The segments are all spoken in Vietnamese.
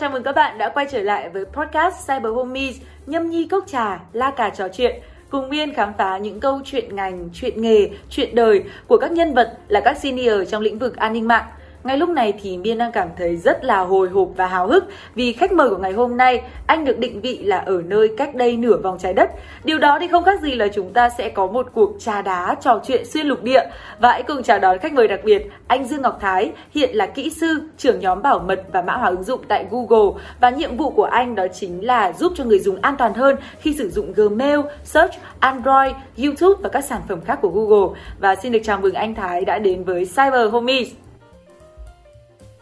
chào mừng các bạn đã quay trở lại với podcast Cyber Homies Nhâm nhi cốc trà, la cà trò chuyện. Cùng Miên khám phá những câu chuyện ngành, chuyện nghề, chuyện đời của các nhân vật là các senior trong lĩnh vực an ninh mạng ngay lúc này thì Miên đang cảm thấy rất là hồi hộp và háo hức vì khách mời của ngày hôm nay anh được định vị là ở nơi cách đây nửa vòng trái đất. Điều đó thì không khác gì là chúng ta sẽ có một cuộc trà đá trò chuyện xuyên lục địa và hãy cùng chào đón khách mời đặc biệt anh Dương Ngọc Thái hiện là kỹ sư trưởng nhóm bảo mật và mã hóa ứng dụng tại Google và nhiệm vụ của anh đó chính là giúp cho người dùng an toàn hơn khi sử dụng Gmail, Search, Android, YouTube và các sản phẩm khác của Google. Và xin được chào mừng anh Thái đã đến với Cyber Homies.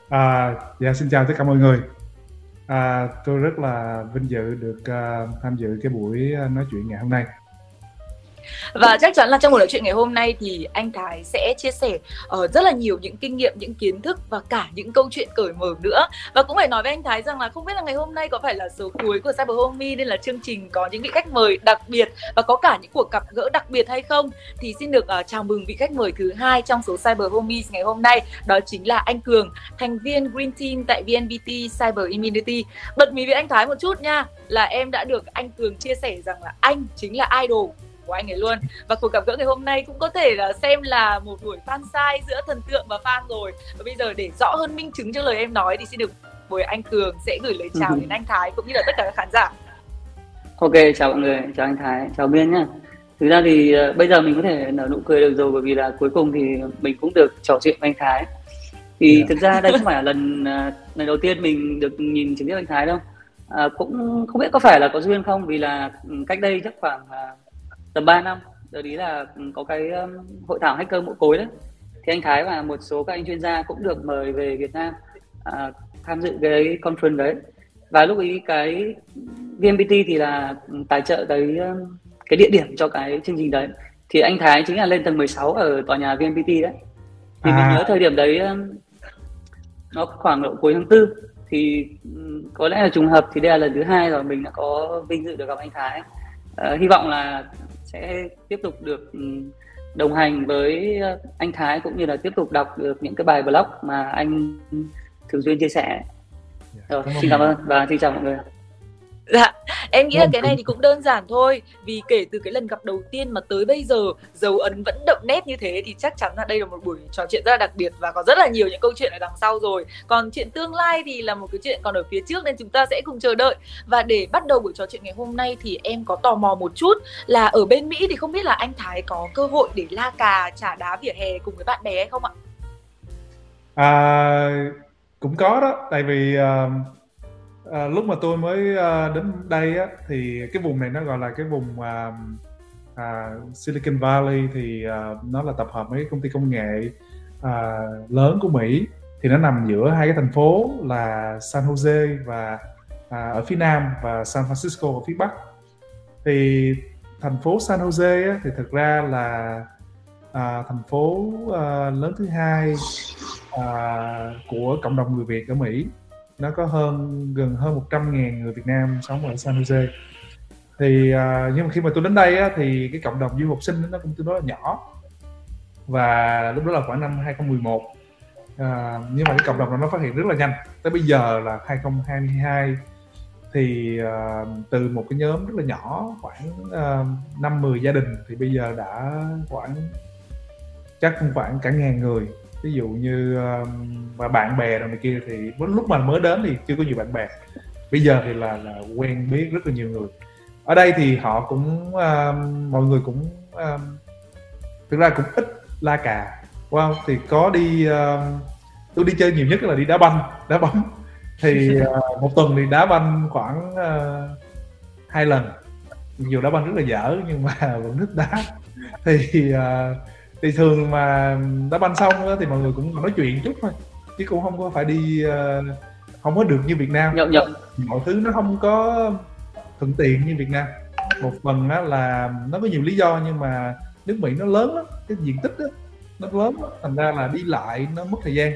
À, dạ xin chào tất cả mọi người. À, tôi rất là vinh dự được uh, tham dự cái buổi à, nói chuyện ngày hôm nay và chắc chắn là trong buổi nói chuyện ngày hôm nay thì anh Thái sẽ chia sẻ uh, rất là nhiều những kinh nghiệm những kiến thức và cả những câu chuyện cởi mở nữa. Và cũng phải nói với anh Thái rằng là không biết là ngày hôm nay có phải là số cuối của Cyber Homie nên là chương trình có những vị khách mời đặc biệt và có cả những cuộc gặp gỡ đặc biệt hay không? Thì xin được uh, chào mừng vị khách mời thứ hai trong số Cyber Homies ngày hôm nay đó chính là anh Cường thành viên Green Team tại Vnpt Cyber Immunity. Bật mí với anh Thái một chút nha là em đã được anh Cường chia sẻ rằng là anh chính là idol của anh ấy luôn. Và cuộc gặp gỡ ngày hôm nay cũng có thể là xem là một buổi fan sai giữa thần tượng và fan rồi. Và bây giờ để rõ hơn minh chứng cho lời em nói thì xin được mời anh Cường sẽ gửi lời chào đến anh Thái cũng như là tất cả các khán giả. Ok chào mọi người. Chào anh Thái. Chào Biên nhá. Thực ra thì uh, bây giờ mình có thể nở nụ cười được rồi bởi vì là cuối cùng thì mình cũng được trò chuyện với anh Thái. Thì yeah. Dạ. thực ra đây không phải là lần uh, lần đầu tiên mình được nhìn trực tiếp anh Thái đâu. À, cũng không biết có phải là có duyên không vì là ừ, cách đây chắc khoảng uh, tầm 3 năm. Đợt ý là có cái hội thảo hacker mỗi cối đấy. Thì anh Thái và một số các anh chuyên gia cũng được mời về Việt Nam à, tham dự cái conference đấy. Và lúc ấy cái VNPT thì là tài trợ cái cái địa điểm cho cái chương trình đấy. Thì anh Thái chính là lên tầng 16 ở tòa nhà VNPT đấy. Thì à. mình nhớ thời điểm đấy nó khoảng độ cuối tháng tư. Thì có lẽ là trùng hợp thì đây là lần thứ hai rồi mình đã có vinh dự được gặp anh Thái. Uh, hy vọng là sẽ tiếp tục được ừ, đồng hành với ờ, anh Thái cũng như là tiếp tục đọc được những cái bài blog mà anh thường xuyên chia sẻ. Dạ, rồi, xin cảm ơn và xin chào mọi người. Dạ, em nghĩ là cái này thì cũng đơn giản thôi. Vì kể từ cái lần gặp đầu tiên mà tới bây giờ Dấu ấn vẫn đậm nét như thế Thì chắc chắn là đây là một buổi trò chuyện rất là đặc biệt Và có rất là nhiều những câu chuyện ở đằng sau rồi. Còn chuyện tương lai thì là một cái chuyện còn ở phía trước Nên chúng ta sẽ cùng chờ đợi. Và để bắt đầu buổi trò chuyện ngày hôm nay Thì em có tò mò một chút Là ở bên Mỹ thì không biết là anh Thái có cơ hội để la cà trả đá vỉa hè cùng với bạn bè hay không ạ? À, cũng có đó. Tại vì uh à, lúc mà tôi mới à, đến đây á, thì cái vùng này nó gọi là cái vùng à, à, Silicon Valley thì à, nó là tập hợp mấy công ty công nghệ à, lớn của Mỹ. Thì nó nằm giữa hai cái thành phố là San Jose và à, ở phía nam và San Francisco ở phía bắc. Thì thành phố San Jose á, thì thực ra là à, thành phố à, lớn thứ hai à, của cộng đồng người Việt ở Mỹ nó có hơn gần hơn 100 ngàn người Việt Nam sống ở San Jose. Thì uh, nhưng mà khi mà tôi đến đây á, thì cái cộng đồng du học sinh nó cũng tương đối là nhỏ. Và lúc đó là khoảng năm 2011 à, nhưng mà cái cộng đồng đó nó phát hiện rất là nhanh. Tới bây giờ là 2022 thì uh, từ một cái nhóm rất là nhỏ khoảng uh, 5 10 gia đình thì bây giờ đã khoảng chắc khoảng cả ngàn người ví dụ như và bạn bè rồi này kia thì lúc mà mới đến thì chưa có nhiều bạn bè. Bây giờ thì là là quen biết rất là nhiều người. Ở đây thì họ cũng uh, mọi người cũng uh, thực ra cũng ít la cà. Wow thì có đi uh, tôi đi chơi nhiều nhất là đi đá banh đá bóng. Thì uh, một tuần thì đá banh khoảng uh, hai lần. Dù đá banh rất là dở nhưng mà vẫn thích đá. Thì uh, thì thường mà đá banh xong thì mọi người cũng nói chuyện chút thôi chứ cũng không có phải đi uh, không có được như Việt Nam nhậm, nhậm. mọi thứ nó không có thuận tiện như Việt Nam một phần á là nó có nhiều lý do nhưng mà nước Mỹ nó lớn lắm cái diện tích đó, nó lớn lắm. thành ra là đi lại nó mất thời gian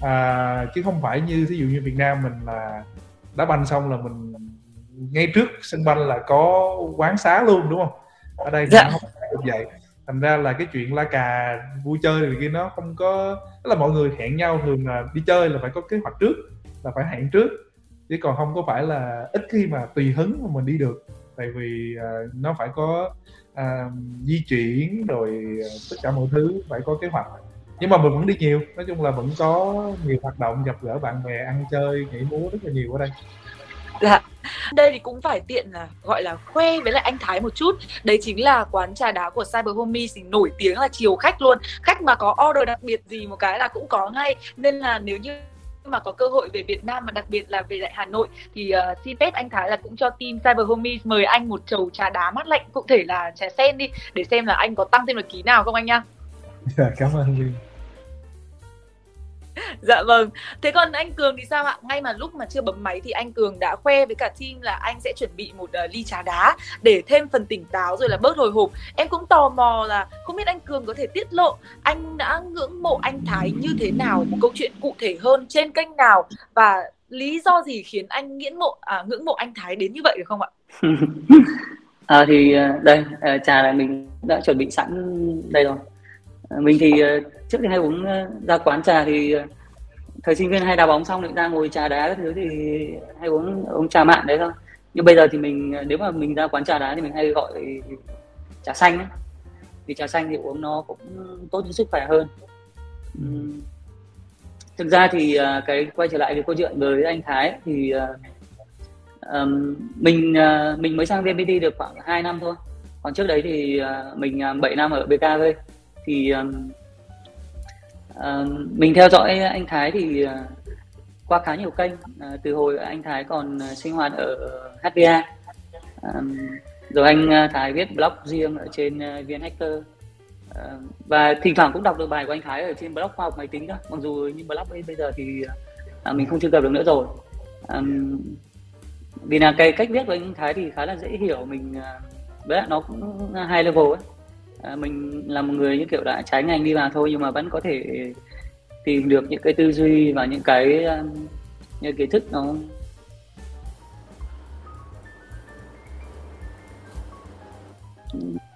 à, chứ không phải như ví dụ như Việt Nam mình là đá banh xong là mình ngay trước sân banh là có quán xá luôn đúng không ở đây dạ. không phải được vậy thành ra là cái chuyện la cà vui chơi thì kia nó không có tức là mọi người hẹn nhau thường là đi chơi là phải có kế hoạch trước là phải hẹn trước. Chứ còn không có phải là ít khi mà tùy hứng mà mình đi được. Tại vì uh, nó phải có uh, di chuyển rồi uh, tất cả mọi thứ phải có kế hoạch. Nhưng mà mình vẫn đi nhiều nói chung là vẫn có nhiều hoạt động gặp gỡ bạn bè ăn chơi nhảy múa rất là nhiều ở đây. Dạ. Đây thì cũng phải tiện là gọi là khoe với lại anh Thái một chút. Đấy chính là quán trà đá của Cyber Homies thì nổi tiếng là chiều khách luôn. Khách mà có order đặc biệt gì một cái là cũng có ngay. Nên là nếu như mà có cơ hội về Việt Nam mà đặc biệt là về lại Hà Nội thì uh, xin phép anh Thái là cũng cho team Cyber Homies mời anh một chầu trà đá mát lạnh cụ thể là trà sen đi để xem là anh có tăng thêm được ký nào không anh nhá. Dạ, cảm ơn Linh. dạ vâng. Thế còn anh cường thì sao ạ? Ngay mà lúc mà chưa bấm máy thì anh cường đã khoe với cả team là anh sẽ chuẩn bị một uh, ly trà đá để thêm phần tỉnh táo rồi là bớt hồi hộp. Em cũng tò mò là không biết anh cường có thể tiết lộ anh đã ngưỡng mộ anh thái như thế nào một câu chuyện cụ thể hơn trên kênh nào và lý do gì khiến anh nghiễn mộ à, ngưỡng mộ anh thái đến như vậy được không ạ? À, thì ờ, đây ờ, trà này mình đã chuẩn bị sẵn đây rồi. Mình thì trước thì hay uống ờ, ra quán trà thì ờ, thời sinh viên hay đá bóng xong thì ra ngồi trà đá các thứ thì hay uống uống trà mạn đấy thôi. Nhưng bây giờ thì mình ờ, nếu mà mình ra quán trà đá thì mình hay gọi trà xanh ấy. vì trà xanh thì uống nó cũng tốt cho sức khỏe hơn. Thực ra thì cái quay trở lại cái câu chuyện với anh Thái thì um, mình uh, mình mới sang VNPT được khoảng 2 năm thôi. Còn trước đấy thì uh, mình uh, 7 năm ở BKV thì um, uh, mình theo dõi anh Thái thì uh, qua khá nhiều kênh. Uh, từ hồi anh Thái còn uh, sinh hoạt ở HVA um, rồi anh uh, Thái viết blog riêng ở trên uh, VN Hacker. Và thỉnh thoảng cũng đọc được bài của anh Thái ở trên blog khoa học máy tính đó mặc dù như blog ấy bây giờ thì à, mình không truy cập được nữa rồi. À, vì là cái cách viết của anh Thái thì khá là dễ hiểu. Mình với lại nó cũng hai level ấy à, mình là một người như kiểu đã trái ngành đi vào thôi nhưng mà vẫn có thể tìm được những cái tư duy và những cái um, những kiến thức nó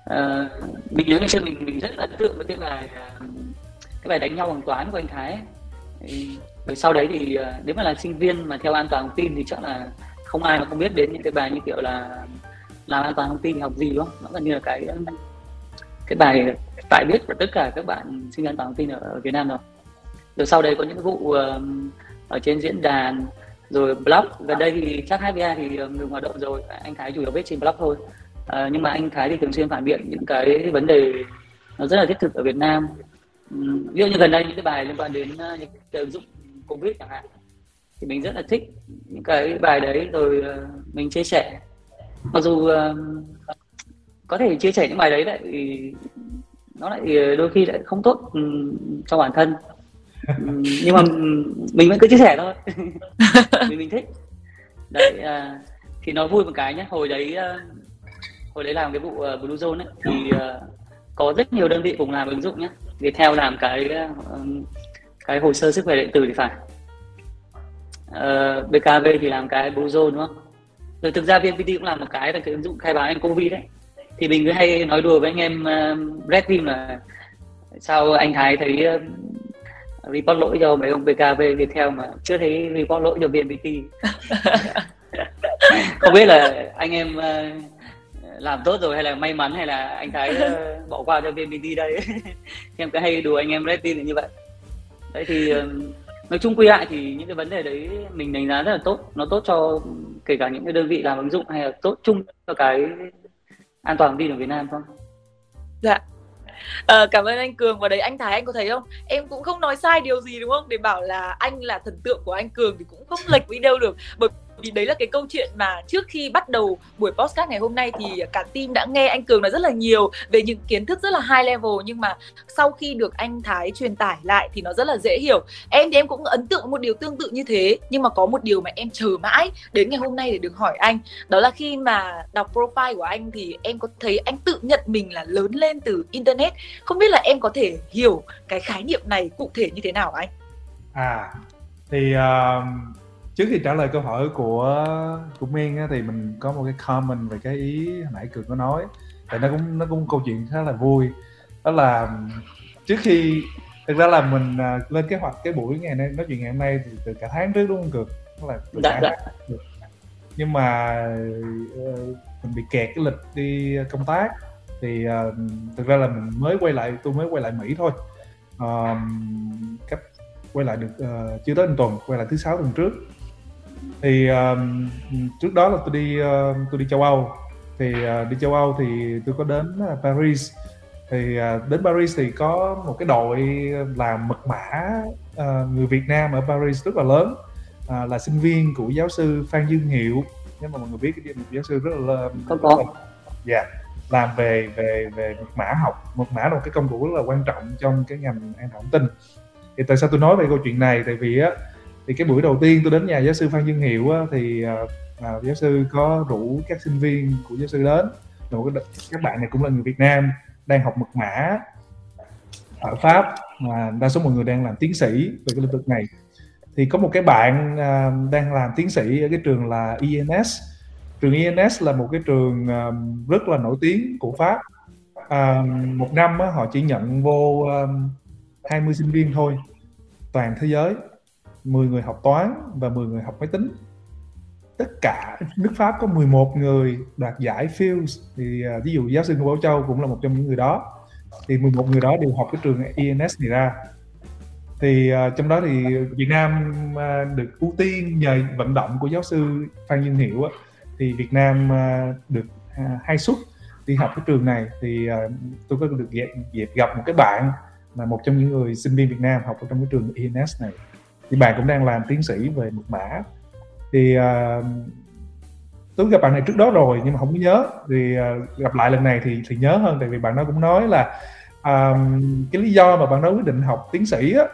à, mình nhớ ngày xưa mình mình rất là ấn tượng với cái bài cái bài đánh nhau bằng toán của anh Thái rồi sau đấy thì ờ, nếu mà là sinh viên mà theo an toàn thông tin thì chắc là không ai mà không biết đến những cái bài như kiểu là làm an toàn thông tin thì học gì đúng không? Nó gần như là cái um, cái bài tại biết của tất cả các bạn sinh an toàn thông tin ở, Việt Nam rồi. Rồi sau đây có những vụ um, ở trên diễn đàn rồi blog. Gần đây thì chắc HVA thì um, ngừng hoạt động rồi. Anh Thái chủ yếu viết trên blog thôi. Uh, nhưng mà anh Thái thì thường xuyên phản biện những cái vấn đề nó rất là thiết thực ở Việt Nam. Ví dụ như gần đây những cái bài liên quan đến ờ, những cái ứng dụng Covid chẳng hạn thì mình rất là thích những cái bài đấy. Rồi ờ, mình chia sẻ. Mặc dù uh, có thể chia sẻ những bài đấy lại thì nó lại đôi khi lại không tốt um, cho bản thân. Nhưng mà mình vẫn cứ chia sẻ thôi. Vì mình thích. Đấy uh, thì nó vui một cái nhé hồi đấy uh, hồi đấy làm cái vụ uh, Blue Zone ấy, thì uh, có rất nhiều đơn vị cùng làm ứng dụng nhé Viettel làm cái cái hồ sơ sức khỏe điện tử thì phải. Uh, ờ, BKV thì làm cái Blue Zone đúng không? Rồi thực ra VNPT cũng làm một cái là cái ứng dụng khai báo anh Covid đấy thì mình cứ hay nói đùa với anh em uh, Red Team là sao anh Thái thấy uh, report lỗi cho mấy ông BKV Viettel mà chưa thấy report lỗi cho VNPT không biết là anh em uh, làm tốt rồi hay là may mắn hay là anh Thái uh, bỏ qua cho VNPT đây. Em cứ hay đùa anh em Red Team như vậy. Đấy thì uh, nói chung quy lại thì những cái vấn đề đấy mình đánh giá rất là tốt. Nó tốt cho kể cả những cái đơn vị làm ứng dụng hay là tốt chung cho cái an toàn đi tin ở Việt Nam không? Dạ. À, cảm ơn anh Cường và đấy anh Thái anh có thấy không? Em cũng không nói sai điều gì đúng không? Để bảo là anh là thần tượng của anh Cường thì cũng không lệch video được. Bởi vì đấy là cái câu chuyện mà trước khi bắt đầu buổi podcast ngày hôm nay thì cả team đã nghe anh Cường nói rất là nhiều về những kiến thức rất là high level nhưng mà sau khi được anh Thái truyền tải lại thì nó rất là dễ hiểu. Em thì em cũng ấn tượng một điều tương tự như thế nhưng mà có một điều mà em chờ mãi đến ngày hôm nay để được hỏi anh. Đó là khi mà đọc profile của anh thì em có thấy anh tự nhận mình là lớn lên từ internet. Không biết là em có thể hiểu cái khái niệm này cụ thể như thế nào anh? À thì uh, trước khi trả lời câu hỏi của của Miên á, thì mình có một cái comment về cái ý hồi nãy cường có nói. Tại nó cũng nó cũng câu chuyện khá là vui. Đó là trước khi thực ra là mình uh, lên kế hoạch cái buổi ngày nay nói chuyện ngày hôm nay thì từ cả tháng trước đúng không cường? Là tự dạ, dạ. được nhưng mà uh, mình bị kẹt cái lịch đi công tác. Thì uh, thực ra là mình mới quay lại tôi mới quay lại Mỹ thôi. Uh, cách quay lại được uh, chưa tới một tuần quay lại thứ sáu tuần trước thì uh, trước đó là tôi đi uh, tôi đi châu Âu. Thì uh, đi châu Âu thì tôi có đến uh, Paris. Thì uh, đến Paris thì có một cái đội làm mật mã uh, người Việt Nam ở Paris rất là lớn uh, là sinh viên của giáo sư Phan Dương Hiệu. Nếu mà mọi người biết cái giáo sư rất là có có. Dạ yeah, làm về về về mật mã học mật mã là một cái công cụ rất là quan trọng trong cái ngành an toàn thông tin. Thì tại sao tôi nói về câu chuyện này? Tại vì á thì cái buổi đầu tiên tôi đến nhà giáo sư Phan Dương Hiệu á, thì à, à giáo sư có rủ các sinh viên của giáo sư đến. Rồi các bạn này cũng là người Việt Nam đang học mật mã ở Pháp mà đa số mọi người đang làm tiến sĩ về cái lĩnh vực này. Thì có một cái bạn à, đang làm tiến sĩ ở cái trường là INS trường INS là một cái trường à, rất là nổi tiếng của Pháp. À, một năm á, họ chỉ nhận vô à, 20 sinh viên thôi toàn thế giới. 10 người học toán và 10 người học máy tính. Tất cả nước Pháp có 11 người đoạt giải Fields. Thì uh, ví dụ giáo sư Ngô Bảo Châu cũng là một trong những người đó. Thì 11 người đó đều học cái trường INS này ra. Thì uh, trong đó thì Việt Nam uh, được ưu tiên nhờ vận động của giáo sư Phan Dương Hiệu uh, thì Việt Nam uh, được uh, hai suất đi học cái trường này. Thì uh, tôi có được dịp gặp một cái bạn là một trong những người sinh viên Việt Nam học ở trong cái trường INS này thì bạn cũng đang làm tiến sĩ về mật mã. Thì uh, tôi gặp bạn này trước đó rồi nhưng mà không có nhớ. Thì uh, gặp lại lần này thì thì nhớ hơn tại vì bạn đó cũng nói là um, cái lý do mà bạn đó quyết định học tiến sĩ á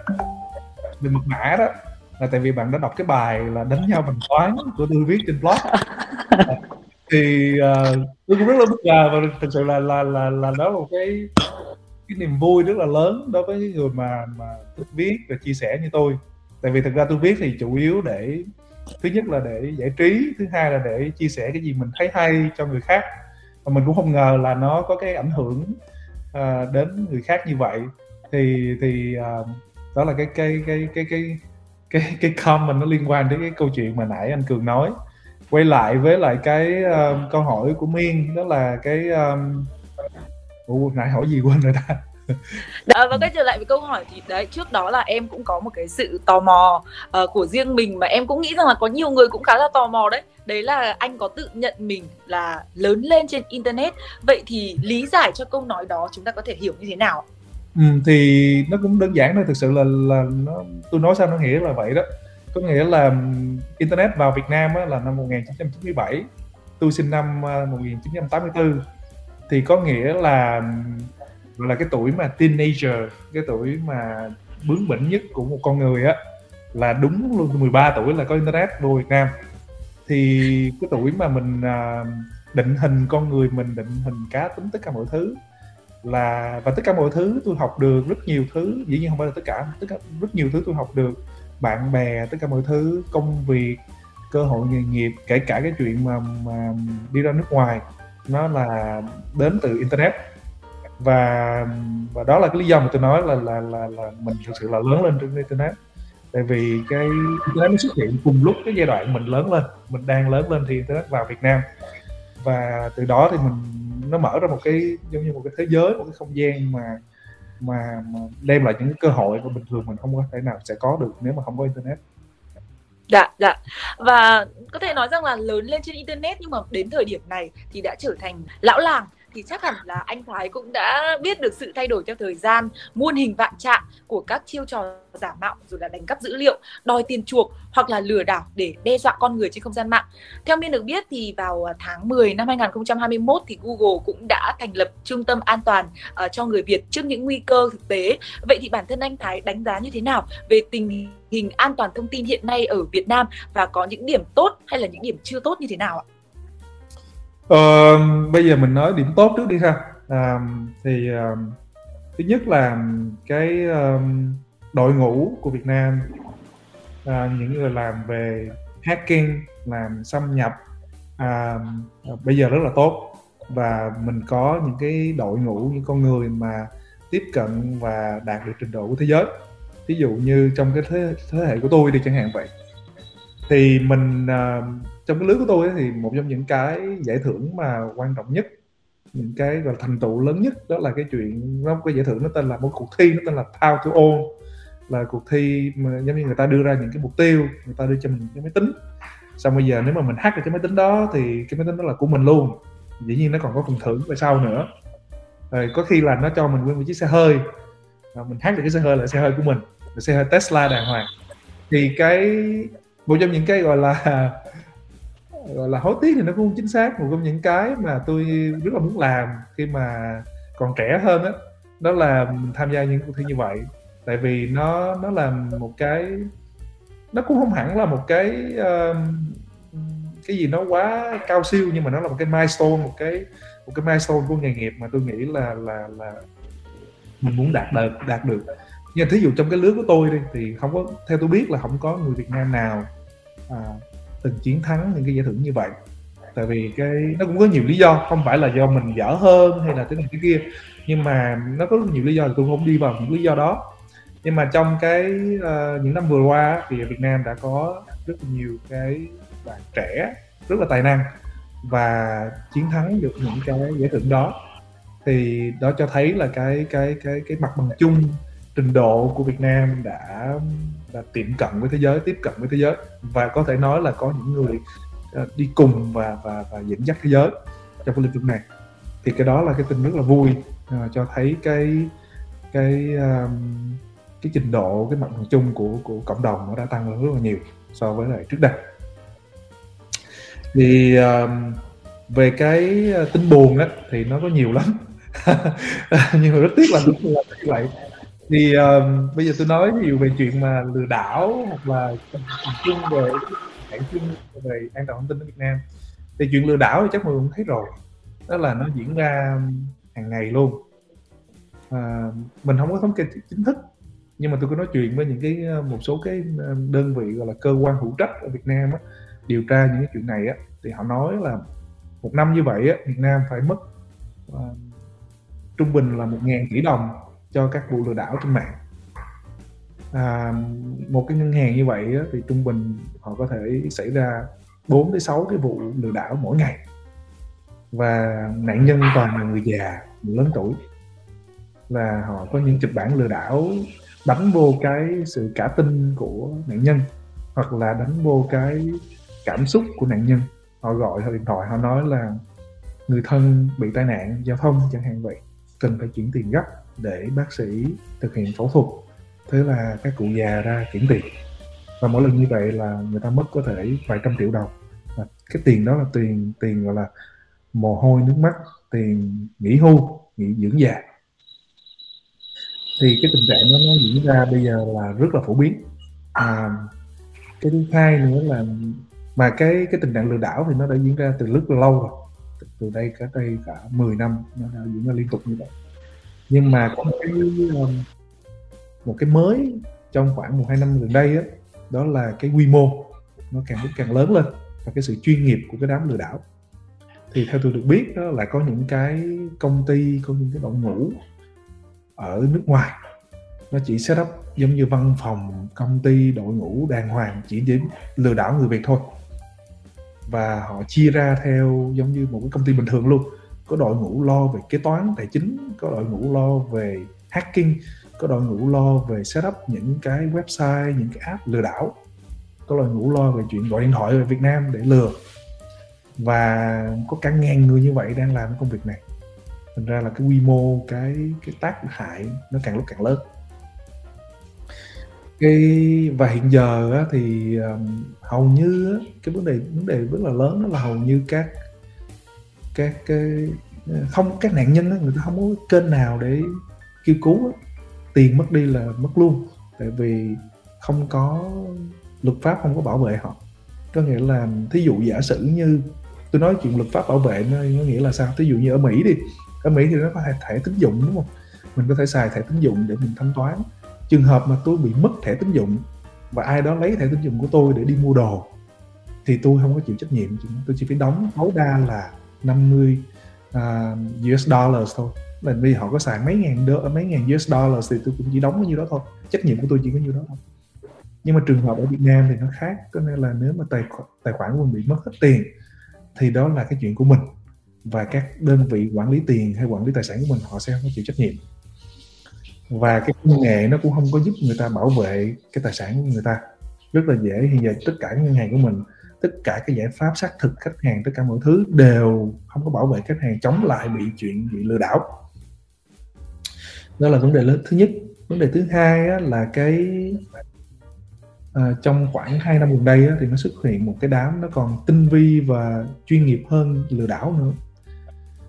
về mật mã đó là tại vì bạn đã đọc cái bài là đánh nhau bằng toán của tôi viết trên blog thì uh, tôi cũng rất là bất ngờ và thực sự là là là là đó một cái cái niềm vui rất là lớn đối với những người mà mà viết và chia sẻ như tôi tại vì thực ra tôi viết thì chủ yếu để thứ nhất là để giải trí thứ hai là để chia sẻ cái gì mình thấy hay cho người khác. Và mình cũng không ngờ là nó có cái ảnh hưởng uh, đến người khác như vậy. Thì thì uh, đó là cái cái cái cái cái cái cái comment nó liên quan đến cái câu chuyện mà nãy anh cường nói. Quay lại với lại cái uh, câu hỏi của miên đó là cái um, ủa nãy hỏi gì quên rồi ta? đó, và quay trở lại với câu hỏi thì đấy trước đó là em cũng có một cái sự tò mò uh, của riêng mình mà em cũng nghĩ rằng là có nhiều người cũng khá là tò mò đấy. Đấy là anh có tự nhận mình là lớn lên trên internet. Vậy thì lý giải cho câu nói đó chúng ta có thể hiểu như thế nào ừ, thì nó cũng đơn giản thôi thực sự là là nó tôi nói sao nó nghĩa là vậy đó. Có nghĩa là internet vào Việt Nam á, là năm 1997 tôi sinh năm ờ, 1984 thì có nghĩa là là cái tuổi mà teenager cái tuổi mà bướng bỉnh nhất của một con người á là đúng luôn 13 tuổi là có internet vô Việt Nam. Thì cái tuổi mà mình à, định hình con người mình định hình cá tính tất cả mọi thứ là và tất cả mọi thứ tôi học được rất nhiều thứ dĩ nhiên không phải là tất cả tất cả rất nhiều thứ tôi học được. Bạn bè tất cả mọi thứ công việc cơ hội nghề nghiệp kể cả cái chuyện mà, mà đi ra nước ngoài nó là đến từ internet và và đó là cái lý do mà tôi nói là là là là mình thực sự là lớn lên trên internet. Tại vì cái internet nó xuất hiện cùng lúc cái giai đoạn mình lớn lên mình đang lớn lên thì internet vào Việt Nam. Và từ đó thì mình nó mở ra một cái giống như một cái thế giới một cái không gian mà mà, mà đem lại những cái cơ hội mà bình thường mình không có thể nào sẽ có được nếu mà không có internet. Dạ, dạ. Và có thể nói rằng là lớn lên trên internet nhưng mà đến thời điểm này thì đã trở thành lão làng thì chắc hẳn là anh Thái cũng đã biết được sự thay đổi theo thời gian, muôn hình vạn trạng của các chiêu trò giả mạo rồi là đánh cắp dữ liệu, đòi tiền chuộc hoặc là lừa đảo để đe dọa con người trên không gian mạng. Theo Miên được biết thì vào à, tháng 10 năm 2021 thì Google cũng đã thành lập trung tâm an toàn uh, cho người Việt trước những nguy cơ thực tế. Vậy thì bản thân anh Thái đánh giá như thế nào về tình hình an toàn thông tin hiện nay ở Việt Nam và có những điểm tốt hay là những điểm chưa tốt như thế nào ạ? Ờ, bây giờ mình nói điểm tốt trước đi ha. À, thì uh, thứ nhất là cái um, đội ngũ của Việt Nam uh, những người làm về hacking, làm xâm nhập uh, bây giờ rất là tốt và mình có những cái đội ngũ những con người mà tiếp cận và đạt được trình độ của thế giới. Ví dụ như trong cái thế, thế hệ của tôi đi chẳng hạn vậy thì mình uh, trong cái lứa của tôi ấy, thì một trong những cái giải thưởng mà quan trọng nhất những cái gọi là thành tựu lớn nhất đó là cái chuyện nó cái giải thưởng nó tên là một cuộc thi nó tên là Thao to Own là cuộc thi mà giống như người ta đưa ra những cái mục tiêu người ta đưa cho mình cái máy tính. Xong bây giờ nếu mà mình hack được cái máy tính đó thì cái máy tính đó là của mình luôn. Dĩ nhiên nó còn có phần thưởng về sau nữa. Rồi có khi là nó cho mình nguyên một chiếc xe hơi. Và mình hack được cái xe hơi là xe hơi của mình là xe hơi Tesla đàng hoàng. Thì cái một trong những cái gọi là gọi là hối tiếc thì nó cũng không chính xác. Một trong những cái mà tôi rất là muốn làm khi mà còn trẻ hơn á đó, đó là mình tham gia những cuộc thi như vậy. Tại vì nó nó là một cái nó cũng không hẳn là một cái uh, cái gì nó quá cao siêu nhưng mà nó là một cái milestone một cái một cái milestone của nghề nghiệp mà tôi nghĩ là là là mình muốn đạt được đạt được. Nhưng thí dụ trong cái lứa của tôi đi thì không có theo tôi biết là không có người Việt Nam nào à, từng chiến thắng những cái giải thưởng như vậy. Tại vì cái nó cũng có nhiều lý do không phải là do mình dở hơn hay là thế này thế kia nhưng mà nó có rất nhiều lý do thì tôi không đi vào những lý do đó. Nhưng mà trong cái uh, những năm vừa qua thì Việt Nam đã có rất nhiều cái bạn trẻ rất là tài năng và chiến thắng được những cái giải thưởng đó. Thì đó cho thấy là cái cái cái cái mặt bằng chung trình độ của Việt Nam đã là tiệm cận với thế giới tiếp cận với thế giới. Và có thể nói là có những người ờ, đi cùng và và và dẫn dắt thế giới trong cái lĩnh vực này. Thì cái đó là cái tin rất là vui uh, cho thấy cái cái um, cái trình độ cái mặt bằng chung của của cộng đồng nó đã tăng lên rất là nhiều so với lại trước đây. Thì um, về cái ờ, tin buồn á thì nó có nhiều lắm. Nhưng mà rất tiếc là đúng là như vậy thì uh, bây giờ tôi nói ví dụ về chuyện mà lừa đảo hoặc là chung về bản chung về an toàn thông tin ở Việt Nam. Thì chuyện lừa đảo thì chắc mọi người cũng thấy rồi. Đó là nó diễn ra hàng ngày luôn. À, mình không có thống kê chính thức nhưng mà tôi có nói chuyện với những cái ờ, một số cái ờ, đơn vị gọi là cơ quan hữu trách ở Việt Nam á, điều tra những cái chuyện này á thì họ nói là một năm như vậy á, Việt Nam phải mất uh, trung bình là một ngàn tỷ đồng cho các vụ lừa đảo trên mạng. À, một cái ngân hàng như vậy á, thì trung bình họ có thể xảy ra 4 đến 6 cái vụ lừa đảo mỗi ngày. Và nạn nhân toàn là người già người lớn tuổi. Và họ có những kịch bản lừa đảo đánh vô cái sự cả tin của nạn nhân hoặc là đánh vô cái cảm xúc của nạn nhân. Họ gọi họ điện thoại họ nói là người thân bị tai nạn giao thông chẳng hạn vậy. Cần phải chuyển tiền gấp để bác sĩ thực hiện phẫu thuật thế là các cụ già ra chuyển tiền. Và mỗi lần như vậy là người ta mất có thể vài trăm triệu đồng. Và cái tiền đó là tiền tiền gọi là mồ hôi nước mắt tiền nghỉ hưu nghỉ dưỡng già. Thì cái tình trạng đó nó diễn ra bây giờ là rất là phổ biến. À, cái thứ hai nữa là mà cái cái tình trạng lừa đảo thì nó đã diễn ra từ rất là lâu rồi. Từ đây cả đây cả 10 năm nó đã diễn ra liên tục như vậy nhưng mà có một cái um, một cái mới trong khoảng một hai năm gần đây đó, đó là cái quy mô nó càng lúc càng lớn lên và cái sự chuyên nghiệp của cái đám lừa đảo. Thì theo tôi được biết đó là có những cái công ty có những cái đội ngũ ở nước ngoài nó chỉ set up giống như văn phòng công ty đội ngũ đàng hoàng chỉ để lừa đảo người việt thôi. Và họ chia ra theo giống như một cái công ty bình thường luôn có đội ngũ lo về kế toán tài chính có đội ngũ lo về hacking có đội ngũ lo về setup những cái website những cái app lừa đảo có đội ngũ lo về chuyện gọi điện thoại về Việt Nam để lừa. Và có cả ngàn người như vậy đang làm công việc này. Thành ra là cái quy mô cái cái tác hại nó càng lúc càng lớn. Cái và hiện giờ á, thì um, hầu như á, cái vấn đề vấn đề rất là lớn đó là hầu như các các cái ờ, không các nạn nhân đó, người ta không có kênh nào để kêu cứu đó. tiền mất đi là mất luôn tại vì không có luật pháp không có bảo vệ họ. Có nghĩa là thí dụ giả sử như tôi nói chuyện luật pháp bảo vệ nó, nó nghĩa là sao? Thí dụ như ở mỹ đi ở mỹ thì nó có thẻ, thẻ tín dụng đúng không? Mình có thể xài thẻ tín dụng để mình thanh toán. Trường hợp mà tôi bị mất thẻ tín dụng và ai đó lấy thẻ tín dụng của tôi để đi mua đồ thì tôi không có chịu trách nhiệm tôi chỉ phải đóng tối đa là 50 uh, US dollars thôi. Là vì họ có sàn mấy ngàn đô, mấy ngàn US dollars thì tôi cũng chỉ đóng bao nhiêu đó thôi. Trách nhiệm của tôi chỉ có nhiêu đó thôi. Nhưng mà trường hợp ở Việt Nam thì nó khác có nên là nếu mà tài tài khoản của mình bị mất hết tiền thì đó là cái chuyện của mình. Và các đơn vị quản lý tiền hay quản lý tài sản của mình họ sẽ không có chịu trách nhiệm. Và cái công nghệ nó cũng không có giúp người ta bảo vệ cái tài sản của người ta. Rất là dễ hiện giờ tất cả ngân hàng của mình tất cả các giải pháp xác thực khách hàng tất cả mọi thứ đều không có bảo vệ khách hàng chống lại bị chuyện bị lừa đảo. Đó là vấn đề lớn thứ nhất. Vấn đề thứ hai á, là cái à, trong khoảng 2 năm gần đây á, thì nó xuất hiện một cái đám nó còn tinh vi và chuyên nghiệp hơn lừa đảo nữa.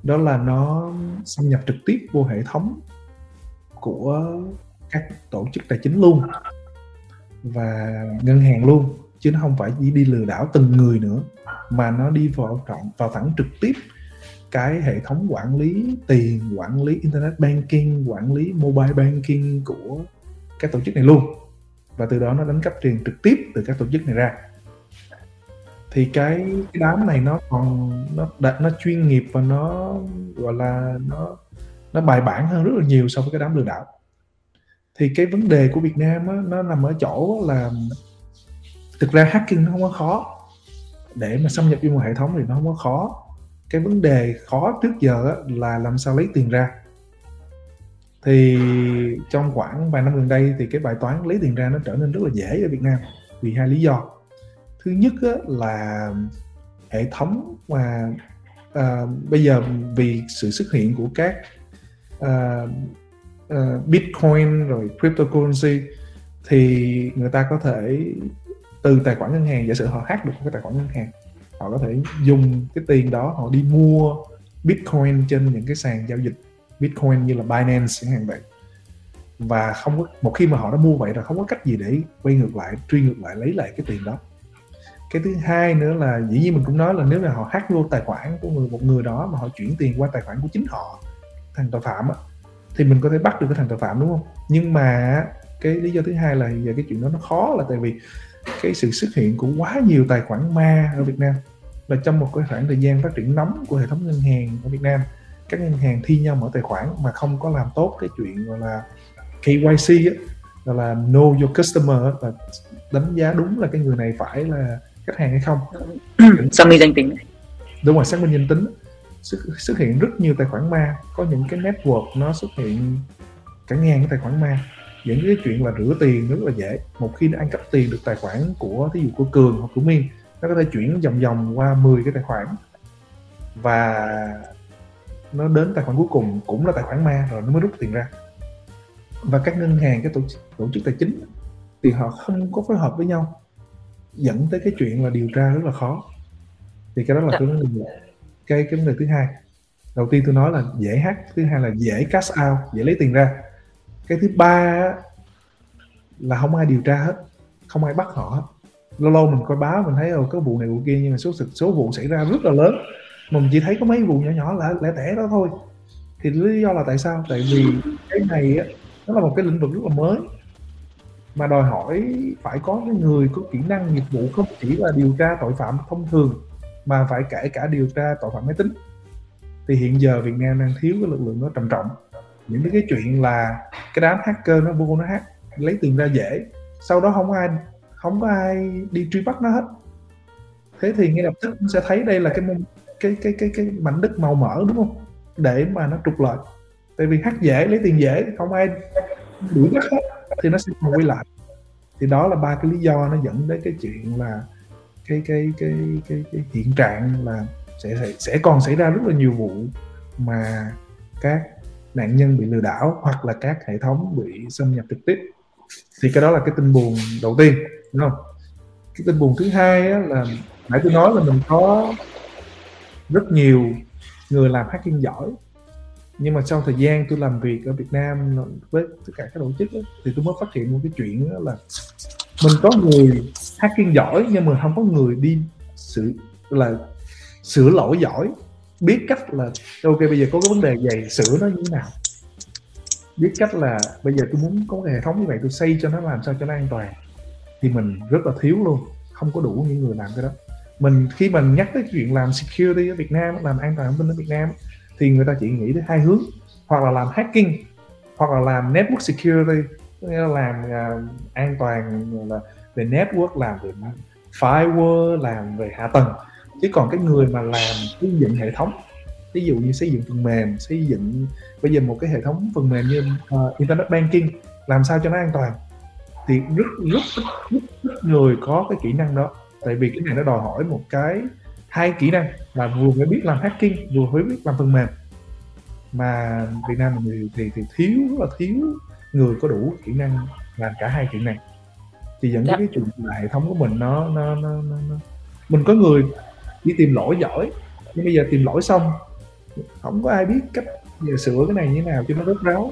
Đó là nó xâm nhập trực tiếp vô hệ thống của các tổ chức tài chính luôn và ngân hàng luôn chứ nó không phải chỉ đi lừa đảo từng người nữa mà nó đi vào trọng vào thẳng trực tiếp cái hệ thống quản lý tiền quản lý internet banking quản lý mobile banking của các tổ chức này luôn. Và từ đó nó đánh cắp tiền trực tiếp từ các tổ chức này ra. Thì cái, cái đám này nó còn nó nó chuyên nghiệp và nó gọi là nó nó bài bản hơn rất là nhiều so với cái đám lừa đảo. Thì cái vấn đề của Việt Nam á, nó nằm ở chỗ là thực ra hacking nó không có khó. Để mà xâm nhập vô một hệ thống thì nó không có khó. Cái vấn đề khó trước giờ là làm sao lấy tiền ra. Thì trong khoảng vài năm gần đây thì cái bài toán lấy tiền ra nó trở nên rất là dễ ở Việt Nam vì hai lý do. Thứ nhất là hệ thống mà uh, bây giờ vì sự xuất hiện của các uh, uh, Bitcoin rồi cryptocurrency thì người ta có thể từ tài khoản ngân hàng giả sử họ hack được cái tài khoản ngân hàng họ có thể dùng cái tiền đó họ đi mua Bitcoin trên những cái sàn giao dịch Bitcoin như là Binance chẳng hạn vậy và không có một khi mà họ đã mua vậy rồi không có cách gì để quay ngược lại truy ngược lại lấy lại cái tiền đó. Cái thứ hai nữa là dĩ nhiên mình cũng nói là nếu mà họ hack vô tài khoản của người một người đó mà họ chuyển tiền qua tài khoản của chính họ thằng tội phạm á, thì mình có thể bắt được cái thằng tội phạm đúng không? Nhưng mà cái lý do thứ hai là giờ cái chuyện đó nó khó là tại vì cái sự xuất hiện của quá nhiều tài khoản ma ở Việt Nam và trong một cái khoảng thời gian phát triển nóng của hệ thống ngân hàng ở Việt Nam. Các ngân hàng thi nhau mở tài khoản mà không có làm tốt cái chuyện gọi là KYC gọi là know your customer là đánh giá đúng là cái người này phải là khách hàng hay không. Xác minh danh tính. Đúng rồi xác minh danh tính. Xuất, xuất hiện rất nhiều tài khoản ma có những cái network nó xuất hiện cả ngàn cái tài khoản ma những cái chuyện là rửa tiền rất là dễ. Một khi nó ăn cắp tiền được tài khoản của ví dụ của cường hoặc của miên nó có thể chuyển vòng vòng qua 10 cái tài khoản. Và nó đến tài khoản cuối cùng cũng là tài khoản ma rồi nó mới rút tiền ra. Và các ngân hàng cái tổ chức, tổ chức tài chính thì họ không có phối hợp với nhau. Dẫn tới cái chuyện là điều tra rất là khó. Thì cái đó là dạ. cái vấn đề cái cái vấn đề thứ hai. Đầu tiên tôi nói là dễ hack thứ hai là dễ cash out dễ lấy tiền ra cái thứ ba là không ai điều tra hết, không ai bắt họ hết. Lâu lâu mình coi báo mình thấy, ồ, có vụ này vụ kia nhưng mà số số vụ xảy ra rất là lớn. Mà mình chỉ thấy có mấy vụ nhỏ nhỏ, lẻ lẻ tẻ đó thôi. Thì lý do là tại sao? Tại vì cái này á, nó là một cái lĩnh vực rất là mới. Mà đòi hỏi phải có cái người có kỹ năng, nghiệp vụ, không chỉ là điều tra tội phạm thông thường, mà phải kể cả điều tra tội phạm máy tính. Thì hiện giờ Việt Nam đang thiếu cái lực lượng đó trầm trọng những cái chuyện là cái đám hacker nó vô nó hack lấy tiền ra dễ. Sau đó không ai không có ai đi truy bắt nó hết. Thế thì ngay lập tức sẽ thấy đây là cái cái cái cái cái mảnh đất màu mỡ đúng không? Để mà nó trục lợi. Tại vì hack dễ lấy tiền dễ không ai đuổi bắt hết thì nó sẽ còn quay lại. Thì đó là ba cái lý do nó dẫn đến cái chuyện là cái cái cái cái, cái hiện trạng là sẽ, sẽ sẽ còn xảy ra rất là nhiều vụ mà các nạn nhân bị lừa đảo hoặc là các hệ thống bị xâm nhập trực tiếp. Thì cái đó là cái tin buồn đầu tiên đúng không? Cái tin buồn thứ hai á, là nãy tôi nói là mình có rất nhiều người làm hacking giỏi. Nhưng mà sau thời gian tôi làm việc ở Việt Nam với tất cả các tổ chức ấy, thì tôi mới phát hiện một cái chuyện là mình có người hacking giỏi nhưng mà không có người đi sự là sửa lỗi giỏi biết cách là ok bây giờ có cái vấn đề gì sửa nó như thế nào? Biết cách là bây giờ tôi muốn có cái hệ thống như vậy tôi xây cho nó làm sao cho nó an toàn. Thì mình rất là thiếu luôn không có đủ những người làm cái đó. Mình khi mình nhắc tới chuyện làm security ở Việt Nam làm an toàn thông tin ở Việt Nam thì người ta chỉ nghĩ đến hai hướng. Hoặc là làm hacking hoặc là làm network security nghĩa là làm uh, an toàn là về network làm về firewall làm về hạ tầng chứ còn cái người mà làm xây dựng hệ thống ví dụ như xây dựng phần mềm xây dựng bây giờ một cái hệ thống phần mềm như uh, internet banking làm sao cho nó an toàn thì rất rất rất, rất, rất người có cái kỹ năng đó. Tại vì cái này nó đòi hỏi một cái hai kỹ năng là vừa phải biết làm hacking vừa phải biết làm phần mềm. Mà Việt Nam mình thì, thì thì thiếu rất là thiếu người có đủ kỹ năng làm cả hai kỹ năng. Thì dẫn đến dạ. cái chuyện là hệ thống của mình nó nó, nó nó nó mình có người đi tìm lỗi giỏi. Nhưng bây giờ tìm lỗi xong không có ai biết cách giờ sửa cái này như thế nào cho nó rốt ráo.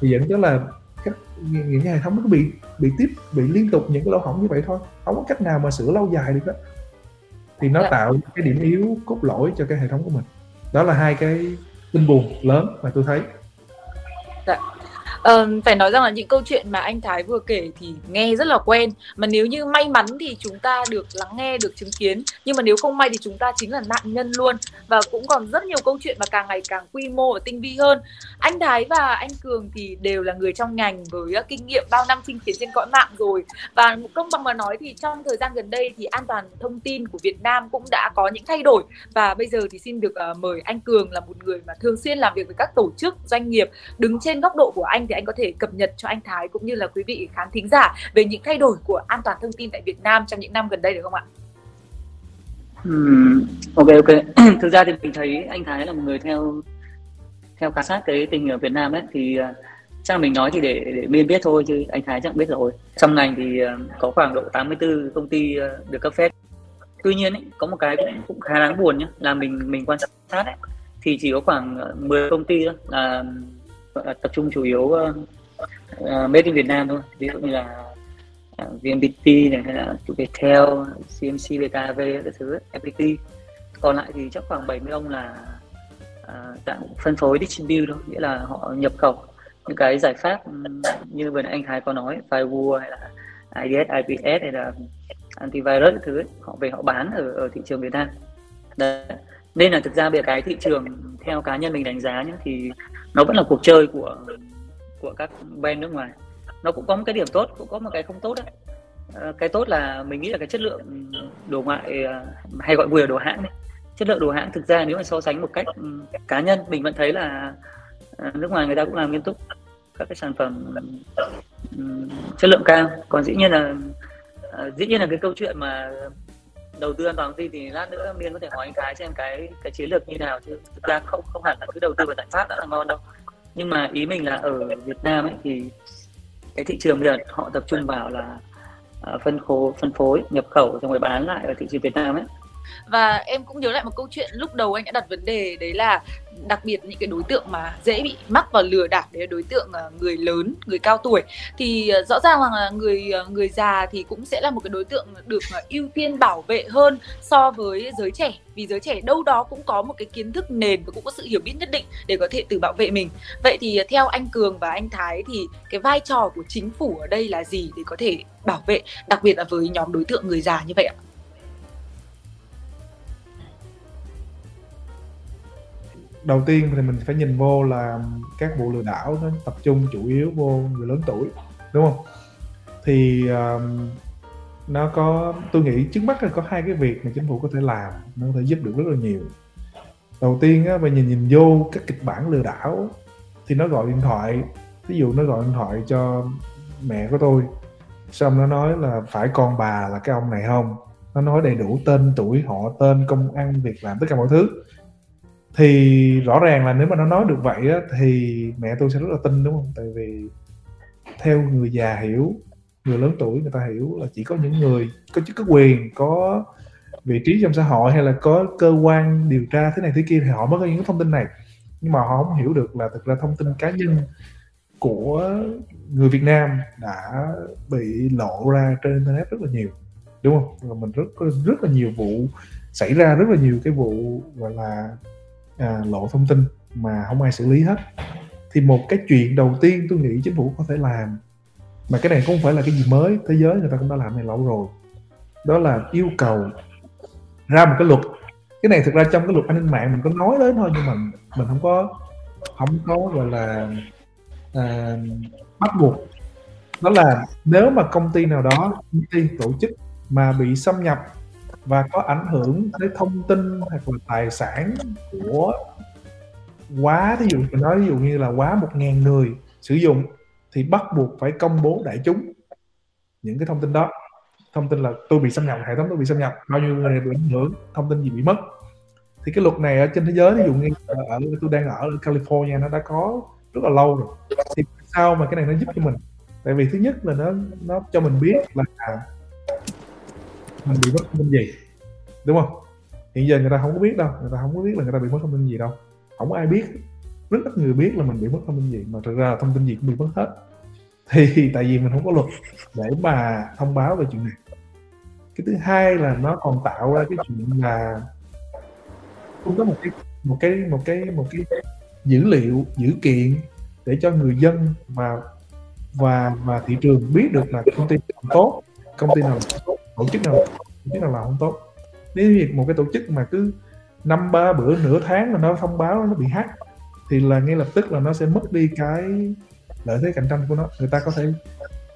Thì dẫn tới là cách những cái hệ thống nó bị bị tiếp bị liên tục những cái lỗ hổng như vậy thôi. Không có cách nào mà sửa lâu dài được đó. Thì nó dạ. tạo cái điểm yếu cốt lõi cho cái hệ thống của mình. Đó là hai cái tin buồn lớn mà tôi thấy. Dạ Uh, phải nói rằng là những câu chuyện mà anh Thái vừa kể thì nghe rất là quen. Mà nếu như may mắn thì chúng ta được lắng nghe được chứng kiến. Nhưng mà nếu không may thì chúng ta chính là nạn nhân luôn. Và cũng còn rất nhiều câu chuyện mà càng ngày càng quy mô và tinh vi hơn. Anh Thái và anh Cường thì đều là người trong ngành với ờ, kinh nghiệm bao năm chinh chiến trên cõi mạng rồi. Và công bằng mà nói thì trong thời gian gần đây thì an toàn thông tin của Việt Nam cũng đã có những thay đổi. Và bây giờ thì xin được uh, mời anh Cường là một người mà thường xuyên làm việc với các tổ chức doanh nghiệp đứng trên góc độ của anh thì anh có thể cập nhật cho anh Thái cũng như là quý vị khán thính giả về những thay đổi của an toàn thông tin tại Việt Nam trong những năm gần đây được không ạ? Hmm, ok ok. Thực ra thì mình thấy anh Thái là một người theo theo khảo sát cái tình ở Việt Nam ấy thì uh, chắc là mình nói thì để để miên biết thôi chứ anh Thái chắc biết rồi. Trong ngành thì uh, có khoảng độ 84 công ty uh, được cấp phép. Tuy nhiên ấy, có một cái cũng, cũng khá đáng buồn nhé là mình mình quan sát ấy, thì chỉ có khoảng 10 công ty thôi là tập trung chủ yếu uh, uh, made in Việt Nam thôi. Ví dụ như là ờ, uh, VNPT này hay là Viettel, CMC, BKV các thứ FPT còn lại thì chắc khoảng 70 ông là uh, dạng phân phối distribute thôi nghĩa là họ nhập khẩu những cái giải pháp ừ, như vừa nãy anh Thái có nói firewall hay là IDS, IPS hay là antivirus thứ ấy, họ về họ bán ở, ở thị trường Việt Nam. Đấy. nên là thực ra bây giờ cái thị trường theo cá nhân mình đánh giá nhé thì nó vẫn là cuộc chơi của của các brand nước ngoài. Nó cũng có một cái điểm tốt cũng có một cái không tốt đấy. À, cái tốt là mình nghĩ là cái chất lượng đồ ngoại ờ, hay gọi vui là đồ hãng đấy chất lượng đồ hãng thực ra nếu mà so sánh một cách ừ, cá nhân mình vẫn thấy là ờ, nước ngoài người ta cũng làm nghiêm túc các cái sản phẩm ừ, chất lượng cao. Còn dĩ nhiên là dĩ nhiên là cái câu chuyện mà đầu tư an toàn thông thì lát nữa miên có thể hỏi anh thái xem cái cái chiến lược như nào, chứ thực ra không không hẳn là cứ đầu tư vào giải pháp đã là ngon đâu. Nhưng mà ý mình là ở Việt Nam ấy thì cái thị trường bây giờ họ tập trung vào là à, phân khối phân phối, nhập khẩu xong rồi bán lại ở thị trường Việt Nam ấy và em cũng nhớ lại một câu chuyện lúc đầu anh đã đặt vấn đề đấy là đặc biệt những cái đối tượng mà dễ bị mắc vào lừa đảo, đấy là đối tượng ờ, người lớn, người cao tuổi. Thì ờ, rõ ràng là người ờ, người già thì cũng sẽ là một cái đối tượng được ưu tiên bảo vệ hơn so với giới trẻ. Vì giới trẻ đâu đó cũng có một cái kiến thức nền và cũng có sự hiểu biết nhất định để có thể tự bảo vệ mình. Vậy thì theo anh cường và anh thái thì cái vai trò của chính phủ ở đây là gì để có thể bảo vệ, đặc biệt là với nhóm đối tượng người già như vậy ạ? Đầu tiên thì mình phải nhìn vô là các vụ lừa đảo nó tập trung chủ yếu vô người lớn tuổi đúng không? Thì um, nó có tôi nghĩ trước mắt là có hai cái việc mà chính phủ có thể làm nó có thể giúp được rất là nhiều. Đầu tiên á mình nhìn nhìn vô các kịch bản lừa đảo thì nó gọi điện thoại ví dụ nó gọi điện thoại cho mẹ của tôi xong nó nói là phải con bà là cái ông này không? Nó nói đầy đủ tên tuổi họ tên công ăn việc làm tất cả mọi thứ thì rõ ràng là nếu mà nó nói được vậy á, thì mẹ tôi sẽ rất là tin đúng không? Tại vì theo người già hiểu người lớn tuổi người ta hiểu là chỉ có những người có chức có quyền có vị trí trong xã hội hay là có cơ quan điều tra thế này thế kia thì họ mới có những thông tin này. Nhưng mà họ không hiểu được là thực ra thông tin cá nhân của người Việt Nam đã bị lộ ra trên internet rất là nhiều đúng không? Và mình rất rất là nhiều vụ xảy ra rất là nhiều cái vụ gọi là à, lộ thông tin mà không ai xử lý hết. Thì một cái chuyện đầu tiên tôi nghĩ chính phủ có thể làm mà cái này cũng không phải là cái gì mới thế giới người ta cũng đã làm này lâu rồi đó là yêu cầu ra một cái luật. Cái này thực ra trong cái luật an ninh mạng mình có nói đến thôi nhưng mà mình không có không có gọi là à, bắt buộc. Đó là nếu mà công ty nào đó công ty tổ chức mà bị xâm nhập và có ảnh hưởng tới thông tin hoặc là tài sản của quá ví dụ mình nói, ví dụ như là quá một ngàn người sử dụng thì bắt buộc phải công bố đại chúng những cái thông tin đó. Thông tin là tôi bị xâm nhập, hệ thống tôi bị xâm nhập, bao nhiêu người bị ảnh hưởng, thông tin gì bị mất. Thì cái luật này ở trên thế giới ví dụ như ở tôi đang ở California, nó đã có rất là lâu rồi. Thì sao mà cái này nó giúp cho mình? Tại vì thứ nhất là nó nó cho mình biết là à, mình bị mất thông tin gì? Đúng không? Hiện giờ người ta không có biết đâu, người ta không có biết là người ta bị mất thông tin gì đâu. Không có ai biết, rất ít người biết là mình bị mất thông tin gì, mà thực ra là thông tin gì cũng bị mất hết. Thì tại vì mình không có luật để mà thông báo về chuyện này. Cái thứ hai là nó còn tạo ra cái chuyện là không có một cái một cái một cái một cái dữ liệu, dữ kiện để cho người dân và và và thị trường biết được là công ty nào tốt, công ty nào tốt tổ chức nào tổ chức nào làm không tốt. Nếu như một cái tổ chức mà cứ năm ba bữa, nửa tháng mà nó thông báo nó bị hack, thì là ngay lập tức là nó sẽ mất đi cái lợi thế cạnh tranh của nó. Người ta có thể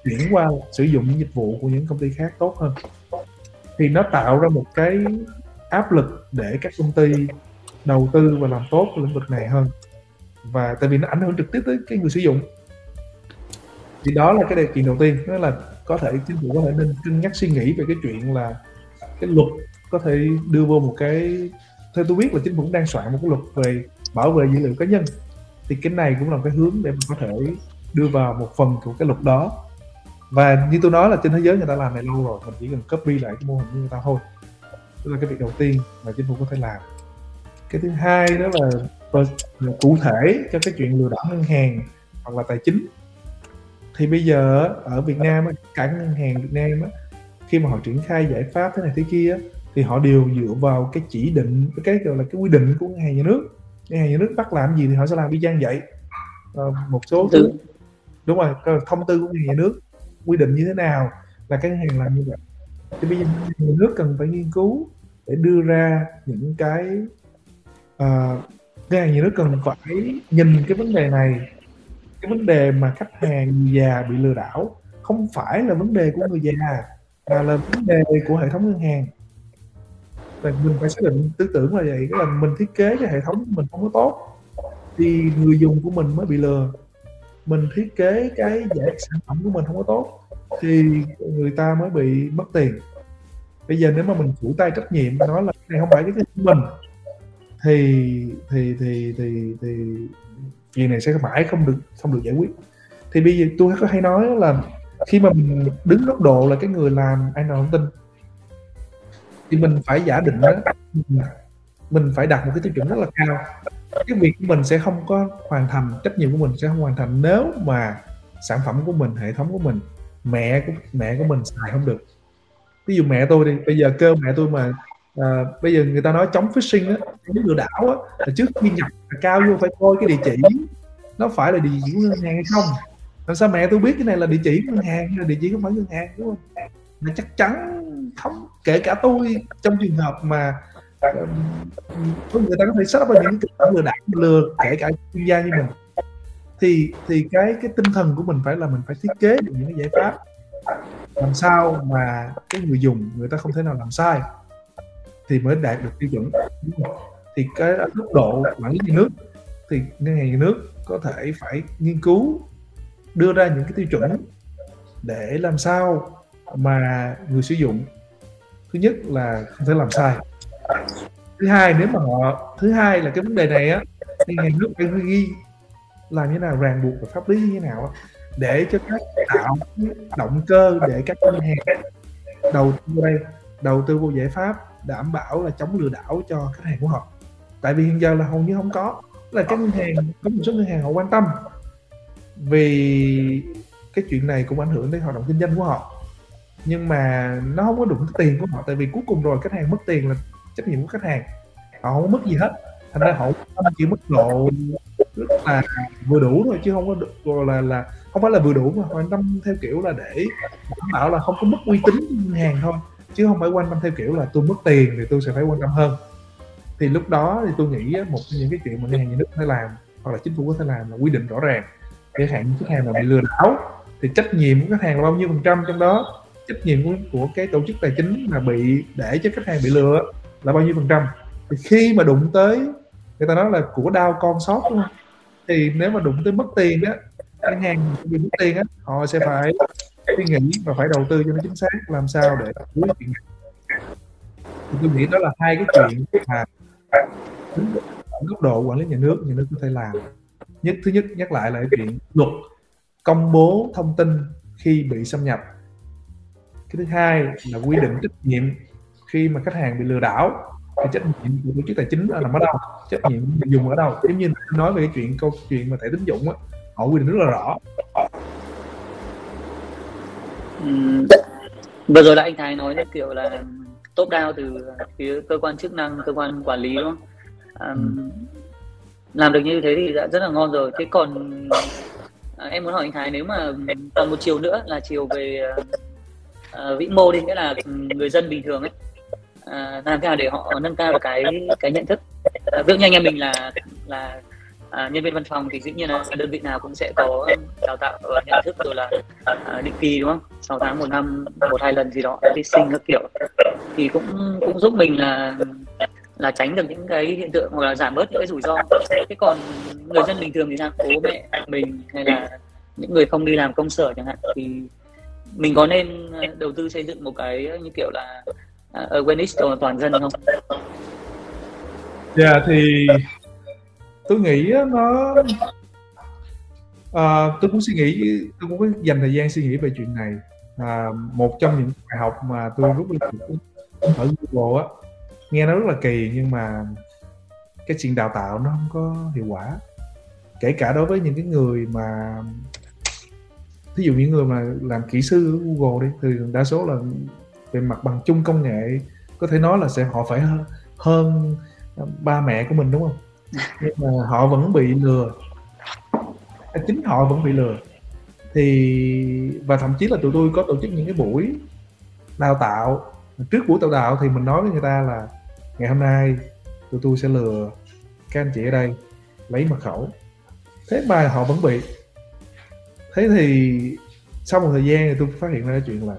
chuyển qua sử dụng những dịch vụ của những công ty khác tốt hơn. Thì nó tạo ra một cái áp lực để các công ty đầu tư và làm tốt lĩnh vực này hơn. Và tại vì nó ảnh hưởng trực tiếp tới cái người sử dụng. Thì đó là cái điều kiện đầu tiên, đó là có thể chính phủ có thể nên cân nhắc suy nghĩ về cái chuyện là cái luật có thể đưa vô một cái theo tôi biết là chính phủ đang soạn một cái luật về bảo vệ dữ liệu cá nhân. Thì cái này cũng là một cái hướng để mình có thể đưa vào một phần của cái luật đó. Và như tôi nói là trên thế giới người ta làm này lâu rồi mình chỉ cần copy lại cái mô hình của người ta thôi. Đó là cái việc đầu tiên mà chính phủ có thể làm. Cái thứ hai đó là, là cụ thể cho cái chuyện lừa đảo ngân hàng hoặc là tài chính thì bây giờ ở Việt Nam cả ngân hàng Việt Nam á, khi mà họ triển khai giải pháp thế này thế kia thì họ đều dựa vào cái chỉ định cái gọi là cái quy định của ngân hàng nhà nước. Ngân hàng nhà nước bắt làm gì thì họ sẽ làm y chang vậy. À, một số thứ đúng rồi thông tư của ngân hàng nhà nước quy định như thế nào là các ngân hàng làm như vậy. Thì bây giờ nhà nước cần phải nghiên cứu để đưa ra những cái uh, ngân hàng nhà nước cần phải nhìn cái vấn đề này cái vấn đề mà khách hàng người già bị lừa đảo không phải là vấn đề của người già, mà là vấn đề của hệ thống ngân hàng. Và mình phải xác định, tư tưởng là vậy, cái là mình thiết kế cái hệ thống của mình không có tốt thì người dùng của mình mới bị lừa. Mình thiết kế cái giải sản phẩm của mình không có tốt thì người ta mới bị mất tiền. Bây giờ nếu mà mình phủ tay trách nhiệm nói là cái này không phải cái của mình thì thì thì thì thì chuyện này sẽ mãi không được không được giải quyết. Thì bây giờ tôi có hay nói là khi mà mình đứng góc độ là cái người làm an toàn thông tin, thì mình phải giả định đó mình phải đặt một cái tiêu chuẩn rất là cao. Cái việc của mình sẽ không có hoàn thành, trách nhiệm của mình sẽ không hoàn thành nếu mà sản phẩm của mình, hệ thống của mình, mẹ của mẹ của mình xài không được. Ví dụ mẹ tôi đi, bây giờ cơ mẹ tôi mà à, bây giờ người ta nói chống phishing á chống lừa đảo á là trước khi nhập cao vô phải coi cái địa chỉ nó phải là địa chỉ của ngân hàng hay không? Làm sao mẹ tôi biết cái này là địa chỉ của ngân hàng hay là địa chỉ không phải ngân hàng đúng không? Mà chắc chắn không kể cả tôi trong trường hợp mà ờ, người ta có thể set up những kịch bản lừa đảo lừa kể cả chuyên gia như mình. Thì thì cái cái tinh thần của mình phải là mình phải thiết kế được những cái giải pháp làm sao mà cái người dùng người ta không thể nào làm sai thì mới đạt được tiêu chuẩn. Thì cái mức độ quản lý nhà nước, thì ngân hàng nhà nước có thể phải nghiên cứu, đưa ra những cái tiêu chuẩn để làm sao mà người sử dụng, thứ nhất là không thể làm sai. Thứ hai, nếu mà họ, thứ hai là cái vấn đề này á, thì hàng nước phải ghi làm như nào, ràng buộc và pháp lý như thế nào để cho các tạo động cơ để các ngân hàng đầu tư đây, đầu tư vô giải pháp đảm bảo là chống lừa đảo cho khách hàng của họ. Tại vì hiện giờ là hầu như không có. Là các ngân hàng, có một số ngân hàng họ quan tâm. Vì cái chuyện này cũng ảnh hưởng đến hoạt động kinh doanh của họ. Nhưng mà nó không có đụng tiền của họ, tại vì cuối cùng rồi khách hàng mất tiền là trách nhiệm của khách hàng. Họ không mất gì hết. Thành ra họ chỉ mức độ rất là vừa đủ thôi, chứ không có được, gọi là là không phải là vừa đủ mà quan tâm theo kiểu là để đảm bảo là không có mất uy tín ngân hàng thôi chứ không phải quan tâm theo kiểu là tôi mất tiền thì tôi sẽ phải quan tâm hơn. Thì lúc đó thì tôi nghĩ một trong những cái chuyện mà ngân hàng nhà nước có thể làm hoặc là chính phủ có thể làm là quy định rõ ràng chẳng hạn khách hàng mà bị lừa đảo. Thì trách nhiệm của khách hàng là bao nhiêu phần trăm trong đó? Trách nhiệm của, của cái tổ chức tài chính mà bị để cho khách hàng bị lừa là bao nhiêu phần trăm? Thì khi mà đụng tới người ta nói là của đau con sót đúng không? Thì nếu mà đụng tới mất tiền á ngân hàng bị mất tiền á họ sẽ phải suy nghĩ và phải đầu tư cho nó chính xác, làm sao để cứu chuyện này. Thì tôi nghĩ đó là hai cái chuyện mà ở góc độ quản lý nhà nước nhà nước có thể làm. Nhất, thứ nhất, nhắc lại là cái chuyện luật công bố thông tin khi bị xâm nhập. Cái thứ hai là quy định trách nhiệm khi mà khách hàng bị lừa đảo. Thì trách nhiệm của tổ chức tài chính là nằm ở đâu? Trách nhiệm người dùng ở đâu? Giống như nói về cái chuyện, câu chuyện mà thẻ tín dụng á, họ quy định rất là rõ. Ừm, vừa rồi là anh Thái nói kiểu là top down từ phía cơ quan chức năng cơ quan quản lý đúng không? Ừm, làm được như thế thì đã rất là ngon rồi. Thế còn à, em muốn hỏi anh Thái nếu mà còn một chiều nữa là chiều về à, vĩ mô đi nghĩa là người dân bình thường ấy à, làm thế nào để họ nâng cao được cái cái nhận thức? À, ví dụ như anh em mình là là à, nhân viên văn phòng thì dĩ nhiên là đơn vị nào cũng sẽ có đào tạo và nhận thức rồi là à, định kỳ đúng không? 6 tháng một năm một hai lần gì đó đi sinh các kiểu. Thì cũng cũng giúp mình là là tránh được những cái hiện tượng hoặc là giảm bớt những cái rủi ro. Thế còn người dân bình thường thì sao? Bố mẹ mình hay là những người không đi làm công sở chẳng hạn? Thì mình có nên à, đầu tư xây dựng một cái như kiểu là à, awareness toàn dân không? Dạ yeah, thì tôi nghĩ nó à, tôi cũng suy nghĩ tôi cũng có dành thời gian suy nghĩ về chuyện này. À, một trong những bài học mà tôi rút ra ở Google á nghe nó rất là kỳ nhưng mà cái chuyện đào tạo nó không có hiệu quả. Kể cả đối với những cái người mà ví dụ những người mà làm kỹ sư ở Google đi thì đa số là về mặt bằng chung công nghệ có thể nói là sẽ họ phải hơn, hơn ba mẹ của mình đúng không? Nhưng mà họ vẫn bị lừa. Chính họ vẫn bị lừa. Thì, và thậm chí là tụi tôi có tổ chức những cái buổi đào tạo. Trước buổi đào tạo thì mình nói với người ta là ngày hôm nay tụi tôi sẽ lừa các anh chị ở đây lấy mật khẩu. Thế mà họ vẫn bị. Thế thì sau một thời gian thì tôi phát hiện ra cái chuyện là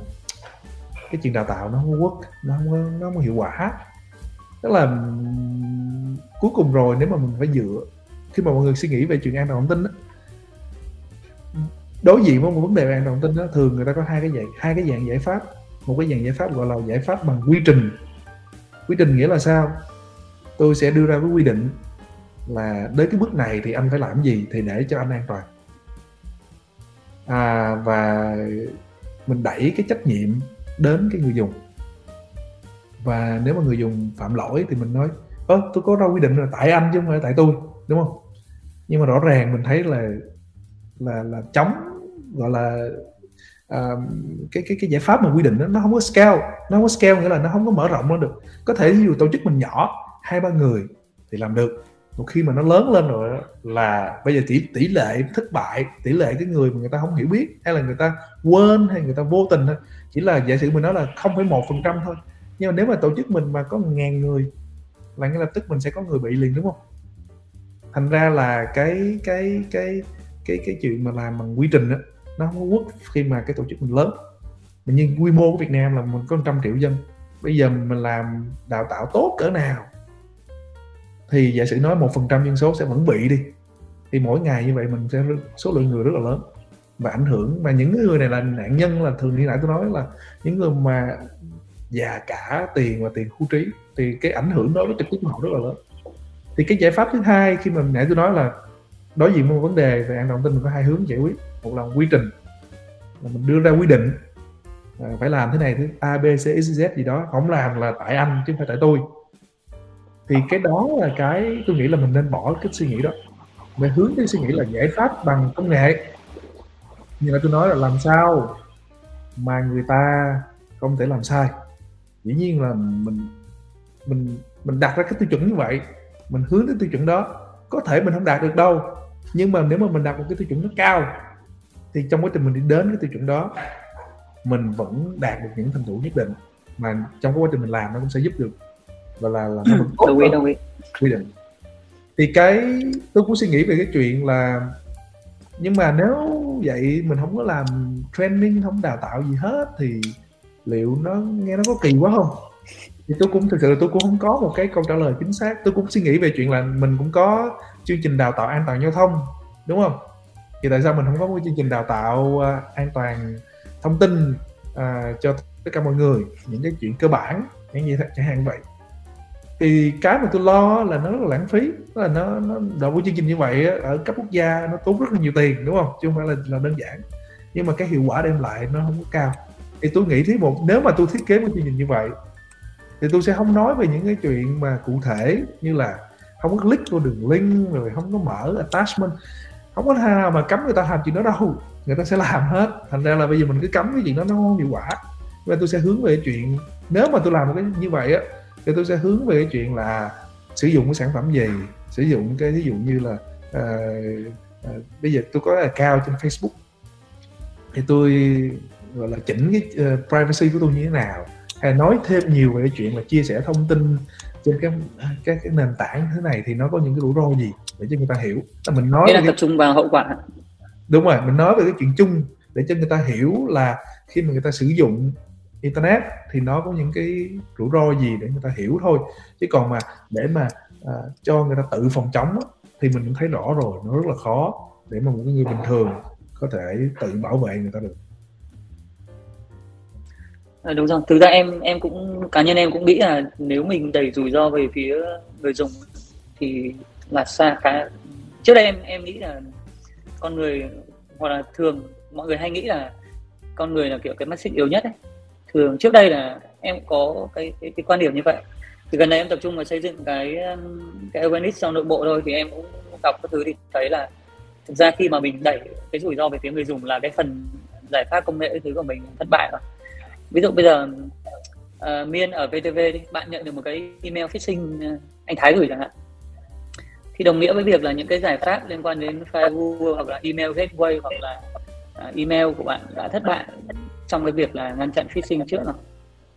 cái chuyện đào tạo nó không quốc nó không nó không hiệu quả. Tức là cuối cùng rồi nếu mà mình phải dựa khi mà mọi người suy nghĩ về chuyện an toàn thông tin đó, đối diện với một vấn đề về an toàn thông tin đó thường người ta có hai cái dạng hai cái dạng giải pháp. Một cái dạng giải pháp gọi là giải pháp bằng quy trình. Quy trình nghĩa là sao? Tôi sẽ đưa ra cái quy định là đến cái bước này thì anh phải làm gì thì để cho anh an toàn. À, và mình đẩy cái trách nhiệm đến cái người dùng. Và nếu mà người dùng phạm lỗi thì mình nói ơ tôi có ra quy định là tại anh chứ không phải tại tôi đúng không? Nhưng mà rõ ràng mình thấy là là là chống gọi là uh, cái cái cái giải pháp mà quy định đó, nó không có scale. Nó không có scale nghĩa là nó không có mở rộng nó được. Có thể ví dụ tổ chức mình nhỏ hai ba người thì làm được. Một khi mà nó lớn lên rồi là bây giờ tỷ tỷ lệ thất bại tỷ lệ cái người mà người ta không hiểu biết hay là người ta quên hay người ta vô tình thôi chỉ là giả sử mình nói là không phải một phần trăm thôi. Nhưng mà nếu mà tổ chức mình mà có ngàn người là ngay lập tức mình sẽ có người bị liền đúng không? Thành ra là cái cái cái cái cái chuyện mà làm bằng quy trình đó, nó không có quốc khi mà cái tổ chức mình lớn. Mình nhưng quy mô của Việt Nam là mình có trăm triệu dân. Bây giờ mình làm đào tạo tốt cỡ nào thì giả sử nói một phần trăm dân số sẽ vẫn bị đi thì mỗi ngày như vậy mình sẽ số lượng người rất là lớn. Và ảnh hưởng mà những người này là nạn nhân là thường như nãy tôi nói là những người mà và cả tiền và tiền khu trí. Thì cái ảnh hưởng đó với trực tiếp của họ rất là lớn. Thì cái giải pháp thứ hai khi mà nãy tôi nói là đối diện với một vấn đề về an toàn tin mình có hai hướng giải quyết. Một là quy trình là mình đưa ra quy định à, phải làm thế này thứ a b c x z gì đó. Không làm là tại anh chứ không phải tại tôi. Thì cái đó là cái tôi nghĩ là mình nên bỏ cái suy nghĩ đó. Về hướng cái suy nghĩ là giải pháp bằng công nghệ. Như là tôi nói là làm sao mà người ta không thể làm sai dĩ nhiên là mình mình mình đặt ra cái tiêu chuẩn như vậy mình hướng đến tiêu chuẩn đó có thể mình không đạt được đâu. Nhưng mà nếu mà mình đặt một cái tiêu chuẩn nó cao thì trong quá trình mình đi đến cái tiêu chuẩn đó mình vẫn đạt được những thành tựu nhất định. Mà trong quá trình mình làm nó cũng sẽ giúp được và là là nó vẫn tốt đồng ý đồng ý. quy định. Thì cái tôi cũng suy nghĩ về cái chuyện là nhưng mà nếu vậy mình không có làm training không đào tạo gì hết thì liệu nó nghe nó có kỳ quá không? Thì tôi cũng thực sự tôi cũng không có một cái câu trả lời chính xác. Tôi cũng suy nghĩ về chuyện là mình cũng có chương trình đào tạo an toàn giao thông đúng không? Thì tại sao mình không có một chương trình đào tạo à, an toàn thông tin uh, cho tất cả mọi người? Những cái chuyện cơ bản những gì chẳng hạn vậy. Thì cái mà tôi lo là nó rất là lãng phí là nó nó đầu một chương trình như vậy ở cấp quốc gia nó tốn rất là nhiều tiền đúng không? Chứ không phải là là đơn giản. Nhưng mà cái hiệu quả đem lại nó không có cao thì tôi nghĩ thế một nếu mà tôi thiết kế một chương trình như vậy thì tôi sẽ không nói về những cái chuyện mà cụ thể như là không có click vào đường link rồi không có mở attachment. Không có nào mà cấm người ta làm chuyện đó đâu. Người ta sẽ làm hết. Thành ra là bây giờ mình cứ cấm cái chuyện đó nó không hiệu quả. Và tôi sẽ hướng về cái chuyện nếu mà tôi làm một cái như vậy á thì tôi sẽ hướng về cái chuyện là sử dụng cái sản phẩm gì? Sử dụng cái ví dụ như là uh, uh, bây giờ tôi có cao trên Facebook. Thì tôi gọi là chỉnh cái uh, privacy của tôi như thế nào hay nói thêm nhiều về cái chuyện là chia sẻ thông tin trên cái cái, cái nền tảng thế này thì nó có những cái rủi ro gì để cho người ta hiểu? Mình nói là tập trung vào hậu quả. Đúng rồi mình nói về cái chuyện chung để cho người ta hiểu là khi mà người ta sử dụng internet thì nó có những cái rủi ro gì để người ta hiểu thôi. Chứ còn mà để mà à, cho người ta tự phòng chống á, thì mình cũng thấy rõ rồi nó rất là khó để mà một cái người bình thường có thể tự bảo vệ người ta được à, đúng rồi. Thực ra em em cũng cá nhân em cũng nghĩ là nếu mình đẩy rủi ro về phía người dùng thì là xa khá. Trước đây em em nghĩ là con người hoặc là thường mọi người hay nghĩ là con người là kiểu cái mắt xích yếu nhất ấy. Thường trước đây là em có cái cái, cái quan điểm như vậy. Thì gần đây em tập trung vào xây dựng cái um, cái awareness trong nội bộ thôi thì em cũng đọc các thứ thì thấy là thực ra khi mà mình đẩy cái rủi ro về phía người dùng là cái phần giải pháp công nghệ thứ của mình thất bại rồi ví dụ bây giờ uh, miên ở VTV đi bạn nhận được một cái email phishing uh, anh Thái gửi chẳng hạn. Thì đồng nghĩa với việc là những cái giải pháp liên quan đến firewall hoặc là email gateway hoặc là uh, email của bạn đã thất bại trong cái việc là ngăn chặn phishing trước rồi.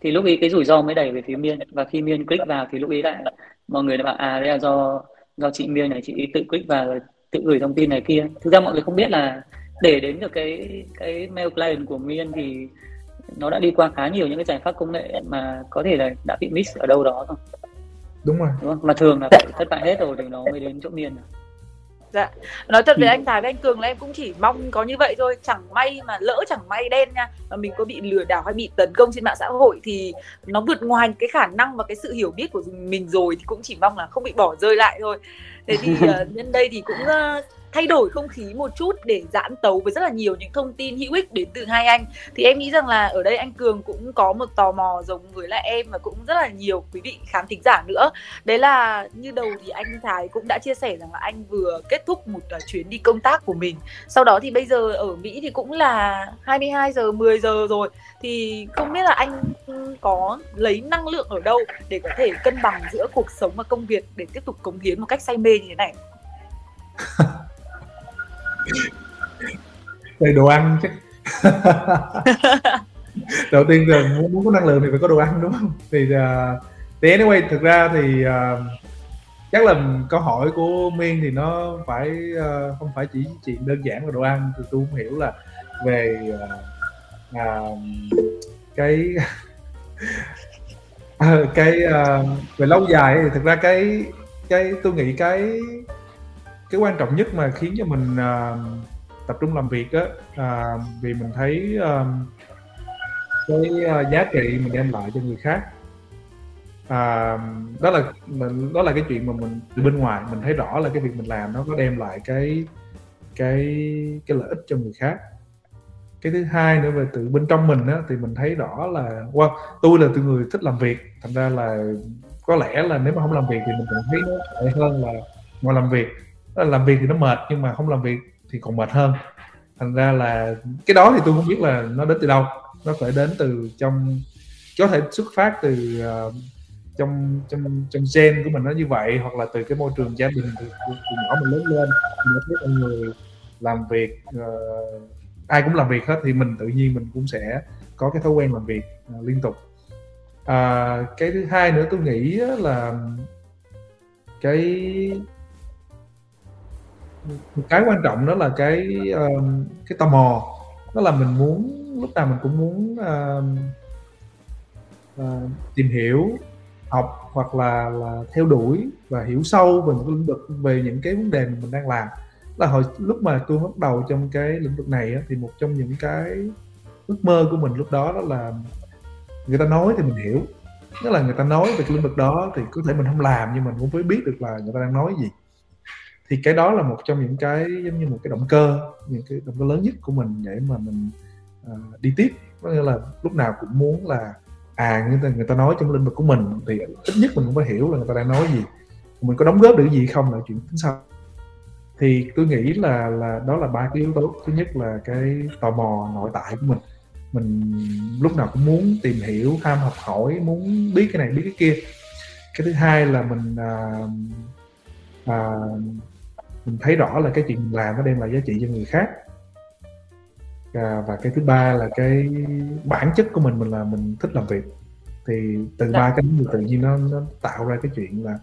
Thì lúc ấy cái rủi ro mới đẩy về phía miên. Và khi miên click vào thì lúc ấy lại mọi người đã bảo à đây là do do chị miên này chị tự click vào rồi tự gửi thông tin này kia. Thực ra mọi người không biết là để đến được cái cái mail client của miên thì nó đã đi qua khá nhiều những cái giải pháp công nghệ mà có thể là đã bị miss ở đâu đó rồi. Đúng rồi. Đúng không? mà thường là phải thất bại hết rồi thì nó mới đến chỗ miên rồi dạ. Nói thật với ừ. anh tài với anh cường là em cũng chỉ mong có như vậy thôi. Chẳng may mà lỡ chẳng may đen nha mà mình có bị lừa đảo hay bị tấn công trên mạng xã hội thì nó vượt ngoài cái khả năng và cái sự hiểu biết của mình rồi thì cũng chỉ mong là không bị bỏ rơi lại thôi. Thế thì uh, nhân đây thì cũng uh, thay đổi không khí một chút để giãn tấu với rất là nhiều những thông tin hữu ích đến từ hai anh. Thì em nghĩ rằng là ở đây anh Cường cũng có một tò mò giống với lại em và cũng rất là nhiều quý vị khán thính giả nữa. Đấy là như đầu thì anh Thái cũng đã chia sẻ rằng là anh vừa kết thúc một à, chuyến đi công tác của mình. Sau đó thì bây giờ ở Mỹ thì cũng là 22 giờ 10 giờ rồi. Thì không biết là anh ừ, có lấy năng lượng ở đâu để có thể cân bằng giữa cuộc sống và công việc để tiếp tục cống hiến một cách say mê như thế này? đây đồ ăn chứ. Đầu tiên là muốn, muốn có năng lượng thì phải có đồ ăn đúng không? Thì uh, thì anyway thực ra thì uh, chắc là câu hỏi của miên thì nó phải uh, không phải chỉ chuyện đơn giản là đồ ăn. Thì tôi không hiểu là về uh, uh, cái cái uh, về lâu dài thì thực ra cái cái tôi nghĩ cái cái quan trọng nhất mà khiến cho mình uh, tập trung làm việc á uh, vì mình thấy uh, cái uh, giá trị mình đem lại cho người khác. À, đó là mình đó là cái chuyện mà mình từ bên ngoài mình thấy rõ là cái việc mình làm nó có đem lại cái cái cái lợi ích cho người khác. Cái thứ hai nữa về từ bên trong mình á thì mình thấy rõ là wow, tôi là từ người thích làm việc thành ra là có lẽ là nếu mà không làm việc thì mình cũng thấy nó tệ hơn là ngoài làm việc làm việc thì nó mệt nhưng mà không làm việc thì còn mệt hơn. Thành ra là cái đó thì tôi không biết là nó đến từ đâu. Nó phải đến từ trong có thể xuất phát từ uh, trong trong trong gen của mình nó như vậy hoặc là từ cái môi trường gia đình từ, từ, từ nhỏ mình lớn lên. Mình thấy mọi người làm việc uh, ai cũng làm việc hết thì mình tự nhiên mình cũng sẽ có cái thói quen làm việc uh, liên tục. Uh, cái thứ hai nữa tôi nghĩ là cái cái quan trọng đó là cái uh, cái tò mò. Đó là mình muốn lúc nào mình cũng muốn uh, uh, tìm hiểu học hoặc là là theo đuổi và hiểu sâu về một lĩnh vực về những cái vấn đề mà mình đang làm. Là hồi lúc mà tôi bắt đầu trong cái lĩnh vực này á, thì một trong những cái ước mơ của mình lúc đó đó là người ta nói thì mình hiểu. Tức là người ta nói về cái lĩnh vực đó thì có thể mình không làm nhưng mình cũng phải biết được là người ta đang nói gì thì cái đó là một trong những cái giống như một cái động cơ những cái động cơ lớn nhất của mình để mà mình uh, đi tiếp. Có nghĩa là lúc nào cũng muốn là à người ta người ta nói trong lĩnh vực của mình thì ít nhất mình cũng phải hiểu là người ta đang nói gì. Mình có đóng góp được gì không là chuyện tính sau. Thì tôi nghĩ là là đó là ba cái yếu tố. Thứ nhất là cái tò mò nội tại của mình. Mình lúc nào cũng muốn tìm hiểu ham học hỏi muốn biết cái này biết cái kia. Cái thứ hai là mình à, à, mình thấy rõ là cái chuyện mình làm nó đem lại giá trị cho người khác. À, và cái thứ ba là cái bản chất của mình mình là mình thích làm việc. Thì từ ba cái tự nhiên nó nó tạo ra cái chuyện là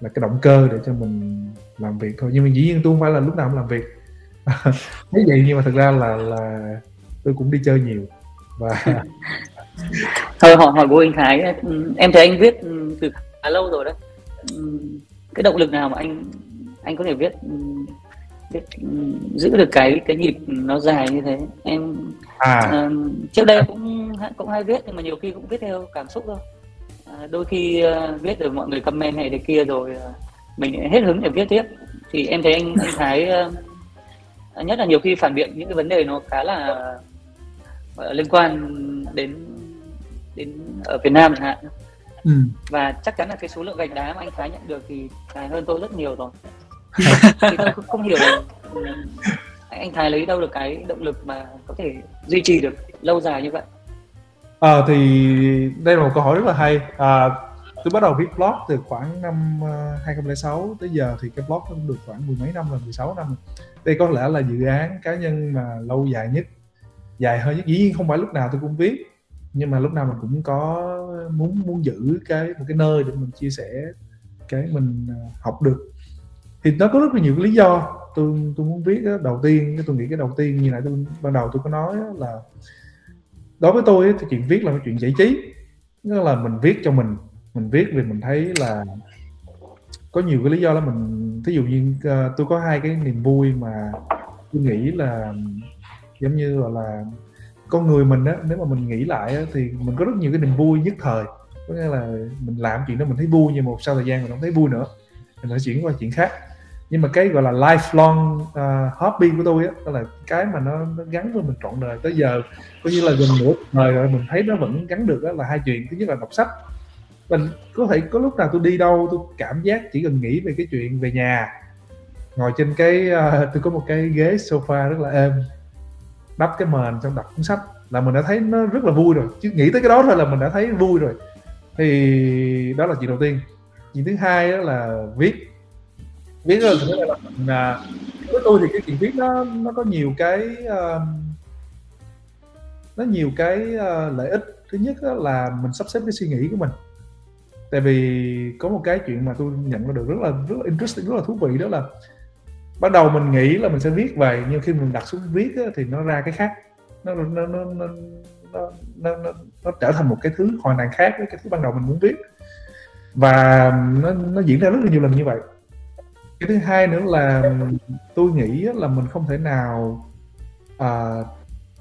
là cái động cơ để cho mình làm việc thôi. Nhưng mà dĩ nhiên tôi không phải là lúc nào cũng làm việc. Thấy vậy nhưng mà thật ra là là tôi cũng đi chơi nhiều. Và thôi hỏi hỏi bố anh Thái em thấy anh viết từ khá lâu rồi đấy. Cái động lực nào mà anh anh có thể viết viết giữ được cái cái nhịp nó dài như thế. Em à. uh, trước đây cũng cũng hay viết nhưng mà nhiều khi cũng viết theo cảm xúc thôi. Uh, đôi khi uh, viết được mọi người comment này thế kia rồi uh, mình hết hứng để viết tiếp. Thì em thấy anh anh Thái uh, nhất là nhiều khi phản biện những cái vấn đề nó khá là uh, liên quan đến đến ở Việt Nam chẳng hạn. Ừ. và chắc chắn là cái số lượng gạch đá mà anh Thái nhận được thì dài hơn tôi rất nhiều rồi thì tôi không hiểu. Anh Thái lấy đâu được cái động lực mà có thể duy trì được lâu dài như vậy? À, thì đây là một câu hỏi rất là hay. À, tôi bắt đầu viết blog từ khoảng năm ờ, 2006 tới giờ thì cái blog nó được khoảng mười mấy năm rồi 16 năm đây có lẽ là dự án cá nhân mà lâu dài nhất dài hơn nhất. Dĩ nhiên không phải lúc nào tôi cũng viết nhưng mà lúc nào mình cũng có muốn muốn giữ cái một cái nơi để mình chia sẻ cái mình ờ, học được thì nó có rất là nhiều cái lý do. Tôi tôi muốn viết đó. đầu tiên tôi nghĩ cái đầu tiên như nãy tôi ban đầu tôi có nói là đối với tôi thì chuyện viết là một chuyện giải trí. Nghĩa là mình viết cho mình mình viết vì mình thấy là có nhiều cái lý do là mình thí dụ như uh, tôi có hai cái niềm vui mà tôi nghĩ là giống như là, là con người mình á nếu mà mình nghĩ lại á, thì mình có rất nhiều cái niềm vui nhất thời. Có nghĩa là mình làm chuyện đó mình thấy vui nhưng một sau thời gian mình không thấy vui nữa. Mình phải chuyển qua chuyện khác nhưng mà cái gọi là lifelong uh, hobby của tôi á đó là cái mà nó, nó gắn với mình trọn đời. Tới giờ coi như là gần nửa đời rồi mình thấy nó vẫn gắn được đó là hai chuyện. Thứ nhất là đọc sách. Mình có thể có lúc nào tôi đi đâu tôi cảm giác chỉ cần nghĩ về cái chuyện về nhà ngồi trên cái uh, tôi có một cái ghế sofa rất là êm đắp cái mền trong đọc cuốn sách là mình đã thấy nó rất là vui rồi. Chứ nghĩ tới cái đó thôi là mình đã thấy vui rồi. Thì đó là chuyện đầu tiên. Chuyện thứ hai đó là viết viết rồi thì là với tôi thì cái chuyện viết nó nó có nhiều cái uh, nó nhiều cái uh, lợi ích. Thứ nhất là mình sắp xếp cái suy nghĩ của mình. Tại vì có một cái chuyện mà tôi nhận ra được rất là rất là interesting rất là thú vị đó là bắt đầu mình nghĩ là mình sẽ viết về nhưng khi mình đặt xuống viết á, thì nó ra cái khác. Nó nó nó nó nó, nó, nó, nó trở thành một cái thứ hoàn toàn khác với cái thứ ban đầu mình muốn viết. Và nó, nó diễn ra rất là nhiều lần như vậy cái thứ hai nữa là tôi nghĩ là mình không thể nào uh,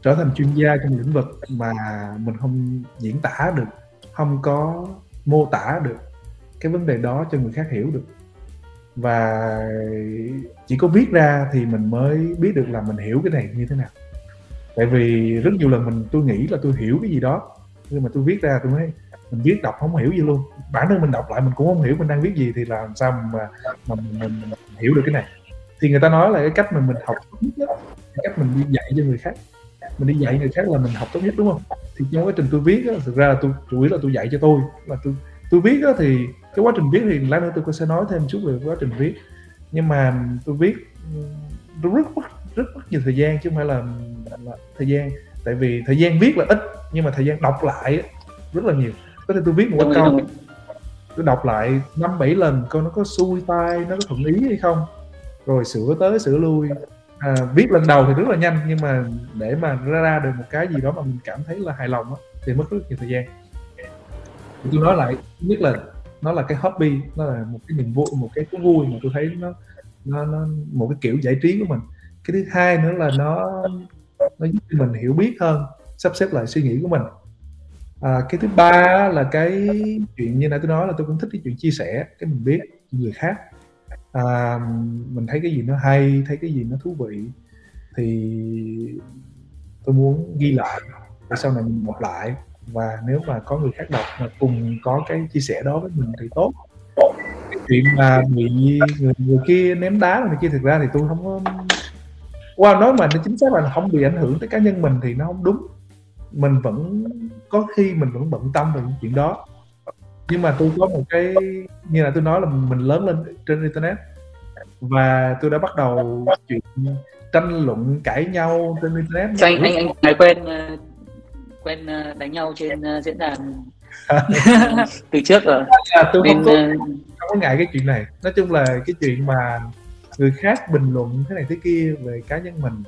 trở thành chuyên gia trong lĩnh vực mà mình không diễn tả được không có mô tả được cái vấn đề đó cho người khác hiểu được. Và chỉ có viết ra thì mình mới biết được là mình hiểu cái này như thế nào. Tại vì rất nhiều lần mình tôi nghĩ là tôi hiểu cái gì đó nhưng mà tôi viết ra tôi mới mình viết đọc không hiểu gì luôn. Bản thân mình đọc lại mình cũng không hiểu mình đang viết gì thì làm sao mà mà mình, mình, mình hiểu được cái này. Thì người ta nói là cái cách mà mình học tốt nhất cách mình đi dạy cho người khác. Mình đi dạy người khác là mình học tốt nhất đúng không? Thì trong quá trình tôi viết đó, thực ra là tôi chủ yếu là tôi dạy cho tôi. Là tôi tôi viết đó thì cái quá trình viết thì lát nữa tôi sẽ nói thêm chút về quá trình viết. Nhưng mà tôi viết rất rất rất, mất nhiều thời gian chứ không phải là, là thời gian. Tại vì thời gian viết là ít nhưng mà thời gian đọc lại rất là nhiều có thể tôi viết một câu tôi đọc lại năm bảy lần coi nó có xuôi tai nó có thuận ý hay không. Rồi sửa tới sửa lui. À, viết lần đầu thì rất là nhanh nhưng mà để mà ra ra được một cái gì đó mà mình cảm thấy là hài lòng á, thì mất rất nhiều thời gian. Thì tôi nói lại nhất là nó là cái hobby nó là một cái niềm vui một cái thú vui mà tôi thấy nó nó, nó một cái kiểu giải trí của mình. Cái thứ hai nữa là nó nó giúp mình hiểu biết hơn sắp xếp lại suy nghĩ của mình à, cái thứ ba là cái chuyện như nãy tôi nói là tôi cũng thích cái chuyện chia sẻ cái mình biết người khác. À, mình thấy cái gì nó hay thấy cái gì nó thú vị thì tôi muốn ghi lại để sau này mình đọc lại. Và nếu mà có người khác đọc mà cùng có cái chia sẻ đó với mình thì tốt. Cái chuyện mà bị người, người kia ném đá người kia thực ra thì tôi không có qua wow, nói mà nó chính xác là không bị ảnh hưởng tới cá nhân mình thì nó không đúng mình vẫn có khi mình vẫn bận tâm về những chuyện đó. Nhưng mà tôi có một cái như là tôi nói là mình lớn lên trên internet. Và tôi đã bắt đầu chuyện tranh luận cãi nhau trên internet. Cho anh anh anh quen ờ, quen ờ, đánh nhau trên ờ, diễn đàn từ trước rồi? À, tôi Nên, không, có, không có ngại cái chuyện này. Nói chung là cái chuyện mà người khác bình luận thế này thế kia về cá nhân mình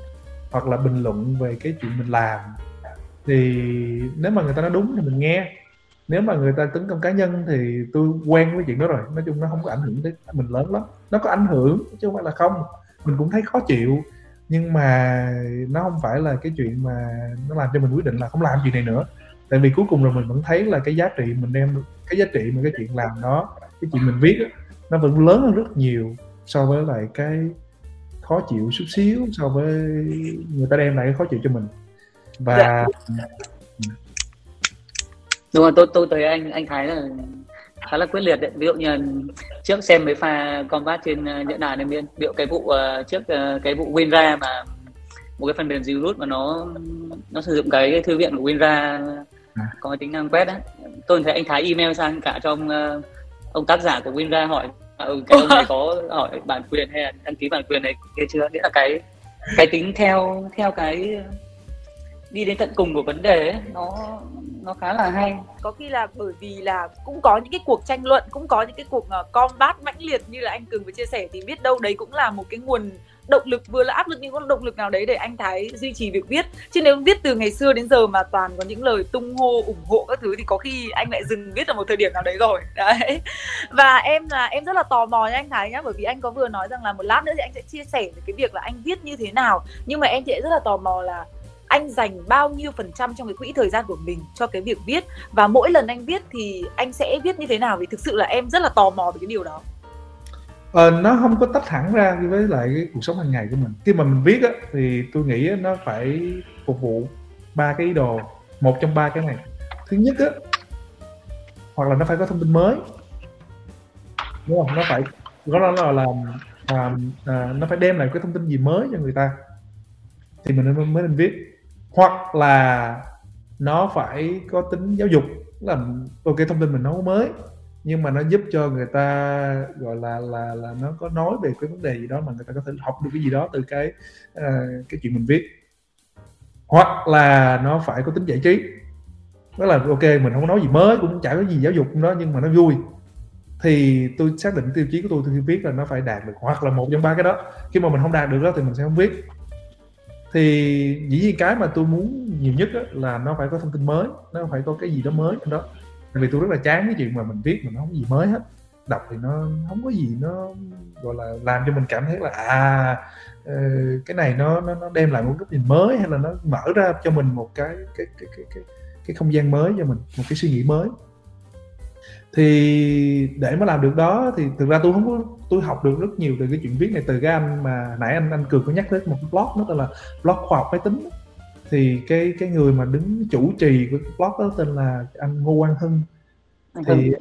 hoặc là bình luận về cái chuyện mình làm thì nếu mà người ta nói đúng thì mình nghe. Nếu mà người ta tấn công cá nhân thì tôi quen với chuyện đó rồi. Nói chung nó không có ảnh hưởng tới mình lớn lắm. Nó có ảnh hưởng chứ không phải là không. Mình cũng thấy khó chịu. Nhưng mà nó không phải là cái chuyện mà nó làm cho mình quyết định là không làm chuyện này nữa. Tại vì cuối cùng là mình vẫn thấy là cái giá trị mình đem cái giá trị mà cái chuyện làm đó cái chuyện mình viết đó, nó vẫn lớn hơn rất nhiều so với lại cái khó chịu chút xíu so với người ta đem lại cái khó chịu cho mình và dạ. đúng rồi tôi tôi thấy anh anh Thái là khá là quyết liệt đấy ví dụ như trước xem mấy pha combat trên nhẫn đàn em biên ví dụ cái vụ uh, trước uh, cái vụ win ra mà một cái phần mềm Zerut mà nó nó sử dụng cái, cái thư viện của WinRAR à. có tính năng quét á tôi thấy anh Thái email sang cả trong uh, ông tác giả của WinRAR hỏi ừ, cái ông này có hỏi bản quyền hay là đăng ký bản quyền này kia chưa nghĩa là cái cái tính theo theo cái đi đến tận cùng của vấn đề ấy, nó nó khá là hay. Có khi là bởi vì là cũng có những cái cuộc tranh luận cũng có những cái cuộc ờ, combat mãnh liệt như là anh cường vừa chia sẻ thì biết đâu đấy cũng là một cái nguồn động lực vừa là áp lực nhưng có động lực nào đấy để anh Thái duy trì việc viết. Chứ nếu viết từ ngày xưa đến giờ mà toàn có những lời tung hô ủng hộ các thứ thì có khi anh lại dừng viết ở một thời điểm nào đấy rồi. Đấy. Và em là em rất là tò mò nha anh Thái nhá bởi vì anh có vừa nói rằng là một lát nữa thì anh sẽ chia sẻ về cái việc là anh viết như thế nào. Nhưng mà em thì rất là tò mò là anh dành bao nhiêu phần trăm trong cái quỹ thời gian của mình cho cái việc viết? Và mỗi lần anh viết thì anh sẽ viết như thế nào? Vì thực sự là em rất là tò mò về cái điều đó. Ờ, nó không có tách hẳn ra với lại cái cuộc sống hàng ngày của mình. Khi mà mình viết á, thì tôi nghĩ nó phải phục vụ ba cái ý đồ một trong ba cái này. Thứ nhất á hoặc là nó phải có thông tin mới. Đúng không? Nó phải có nó là làm à, à, nó phải đem lại cái thông tin gì mới cho người ta. Thì mình mới nên viết hoặc là nó phải có tính giáo dục là ok thông tin mình nó mới nhưng mà nó giúp cho người ta gọi là là là nó có nói về cái vấn đề gì đó mà người ta có thể học được cái gì đó từ cái uh, cái chuyện mình viết. Hoặc là nó phải có tính giải trí. Đó là ok mình không có nói gì mới cũng chả có gì giáo dục đó nhưng mà nó vui. Thì tôi xác định tiêu chí của tôi khi viết là nó phải đạt được hoặc là một trong ba cái đó. Khi mà mình không đạt được đó thì mình sẽ không viết thì dĩ nhiên cái mà tôi muốn nhiều nhất là nó phải có thông tin mới nó phải có cái gì đó mới trong đó. Tại vì tôi rất là chán cái chuyện mà mình viết mà nó không có gì mới hết. Đọc thì nó không có gì nó gọi là làm cho mình cảm thấy là à ờ, cái này nó nó nó đem lại một góc nhìn mới hay là nó mở ra cho mình một cái cái cái cái cái, cái không gian mới cho mình một cái suy nghĩ mới thì để mà làm được đó thì thực ra tôi không có tôi học được rất nhiều từ cái chuyện viết này. Từ cái anh mà nãy anh anh cường có nhắc đến một blog nó tên là blog khoa học máy tính thì cái cái người mà đứng chủ trì của cái blog đó tên là anh Ngô Quang Hưng. Thì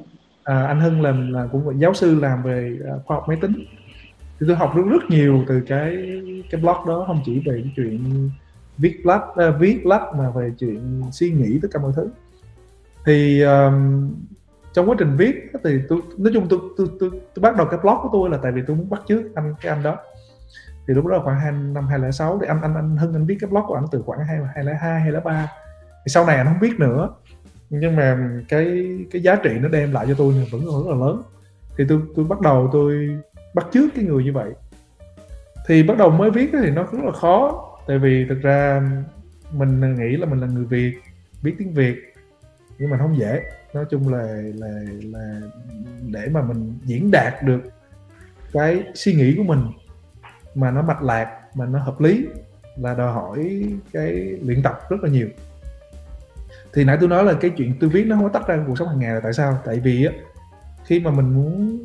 à, anh Hưng là là cũng là giáo sư làm về à, khoa học máy tính. Thì tôi học rất rất nhiều từ cái cái blog đó không chỉ về cái chuyện viết blog uh, viết blog mà về chuyện suy nghĩ tất cả mọi thứ. Thì um, trong quá trình viết thì tôi nói chung tôi tôi, tôi, tôi bắt đầu cái blog của tôi là tại vì tôi muốn bắt chước anh cái anh đó. Thì lúc đó khoảng hai năm 2006 thì anh anh anh Hưng anh viết cái blog của anh từ khoảng hai hai hai hay là ba. Thì sau này anh không biết nữa. Nhưng mà cái cái giá trị nó đem lại cho tôi vẫn rất là lớn. Thì tôi tôi bắt đầu tôi bắt chước cái người như vậy. Thì bắt đầu mới viết thì nó rất là khó. Tại vì thực ra mình nghĩ là mình là người việt biết tiếng việt nhưng mà không dễ nói chung là là là để mà mình diễn đạt được cái suy nghĩ của mình mà nó mạch lạc, mà nó hợp lý là đòi hỏi cái luyện tập rất là nhiều. Thì nãy tôi nói là cái chuyện tôi viết nó không có tách ra cuộc sống hàng ngày là tại sao? Tại vì á, khi mà mình muốn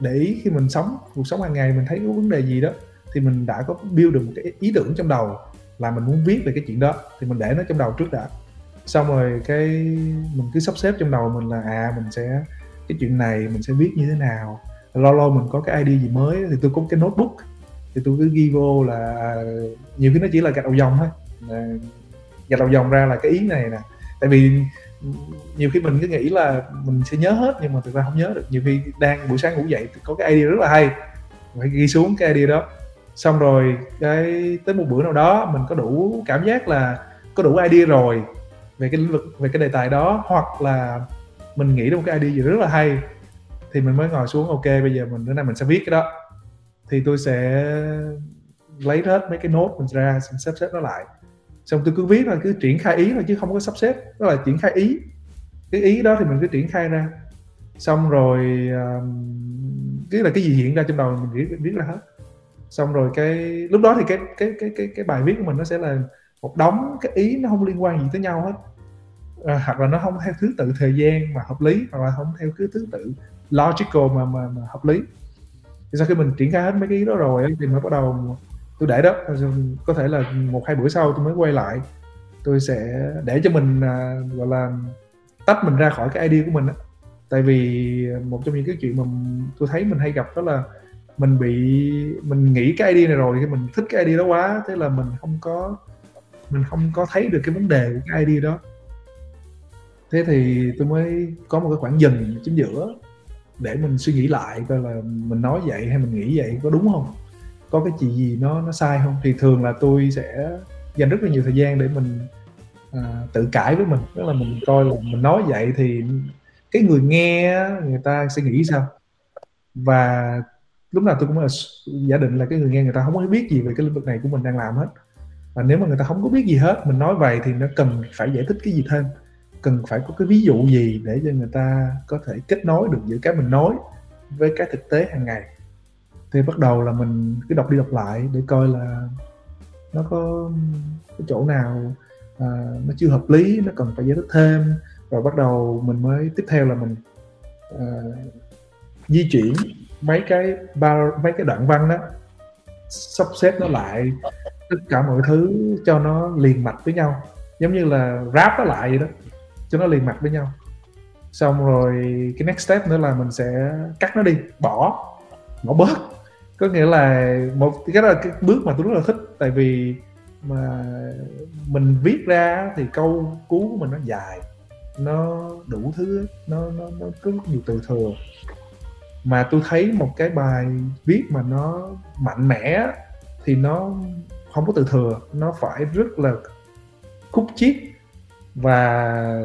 để ý khi mình sống, cuộc sống hàng ngày mình thấy có vấn đề gì đó, thì mình đã có build được một cái ý tưởng trong đầu là mình muốn viết về cái chuyện đó, thì mình để nó trong đầu trước đã xong rồi cái mình cứ sắp xếp trong đầu mình là à mình sẽ, cái chuyện này mình sẽ viết như thế nào. Lo lo mình có cái idea gì mới, thì tôi có cái notebook, thì tôi cứ ghi vô là à, nhiều khi nó chỉ là gạch đầu dòng thôi. Gạch đầu dòng ra là cái ý này nè. Tại vì nhiều khi mình cứ nghĩ là mình sẽ nhớ hết, nhưng mà thực ra không nhớ được. Nhiều khi đang buổi sáng ngủ dậy, có cái idea rất là hay, phải ghi xuống cái idea đó. Xong rồi cái, tới một bữa nào đó mình có đủ cảm giác là có đủ idea rồi về cái lĩnh vực về cái đề tài đó hoặc là mình nghĩ được một cái idea gì rất là hay thì mình mới ngồi xuống ok bây giờ mình bữa nay mình sẽ viết cái đó. Thì tôi sẽ lấy hết mấy cái nốt mình ra xong xếp xếp nó lại. Xong tôi cứ viết là cứ triển khai ý thôi chứ không có sắp xếp. Đó là triển khai ý. Cái ý đó thì mình cứ triển khai ra. Xong rồi um, cái là cái gì hiện ra trong đầu mình viết viết ra hết. Xong rồi cái lúc đó thì cái cái cái cái cái bài viết của mình nó sẽ là một đống cái ý nó không liên quan gì tới nhau hết à, hoặc là nó không theo thứ tự thời gian mà hợp lý hoặc là không theo cứ thứ tự logical mà mà, mà hợp lý. Thì sau khi mình triển khai hết mấy cái ý đó rồi thì mới bắt đầu tôi để đó. Có thể là một hai bữa sau tôi mới quay lại. Tôi sẽ để cho mình à, gọi là tách mình ra khỏi cái idea của mình đó. tại vì một trong những cái chuyện mà tôi thấy mình hay gặp đó là mình bị mình nghĩ cái idea này rồi thì mình thích cái idea đó quá. Thế là mình không có mình không có thấy được cái vấn đề của cái idea đó thế thì tôi mới có một cái khoảng dừng chính giữa để mình suy nghĩ lại coi là mình nói vậy hay mình nghĩ vậy có đúng không? Có cái gì gì nó nó sai không? Thì thường là tôi sẽ dành rất là nhiều thời gian để mình à, tự cãi với mình. Tức là mình coi là mình nói vậy thì cái người nghe người ta sẽ nghĩ sao? Và lúc nào tôi cũng là giả định là cái người nghe người ta không có biết gì về cái lĩnh vực này của mình đang làm hết. Và nếu mà người ta không có biết gì hết mình nói vậy thì nó cần phải giải thích cái gì thêm cần phải có cái ví dụ gì để cho người ta có thể kết nối được giữa cái mình nói với cái thực tế hàng ngày? Thì bắt đầu là mình cứ đọc đi đọc lại để coi là nó có cái chỗ nào à, nó chưa hợp lý nó cần phải giải thích thêm. Rồi bắt đầu mình mới tiếp theo là mình à, di chuyển mấy cái ba mấy cái đoạn văn đó sắp xếp nó lại tất cả mọi thứ cho nó liền mạch với nhau. Giống như là ráp nó lại vậy đó cho nó liền mạch với nhau. Xong rồi cái next step nữa là mình sẽ cắt nó đi, bỏ bỏ bớt. Có nghĩa là một, cái đó là cái bước mà tôi rất là thích, tại vì mà mình viết ra thì câu cú của mình nó dài, nó đủ thứ, nó nó nó có rất nhiều từ thừa. Mà tôi thấy một cái bài viết mà nó mạnh mẽ thì nó không có từ thừa, nó phải rất là khúc chiết và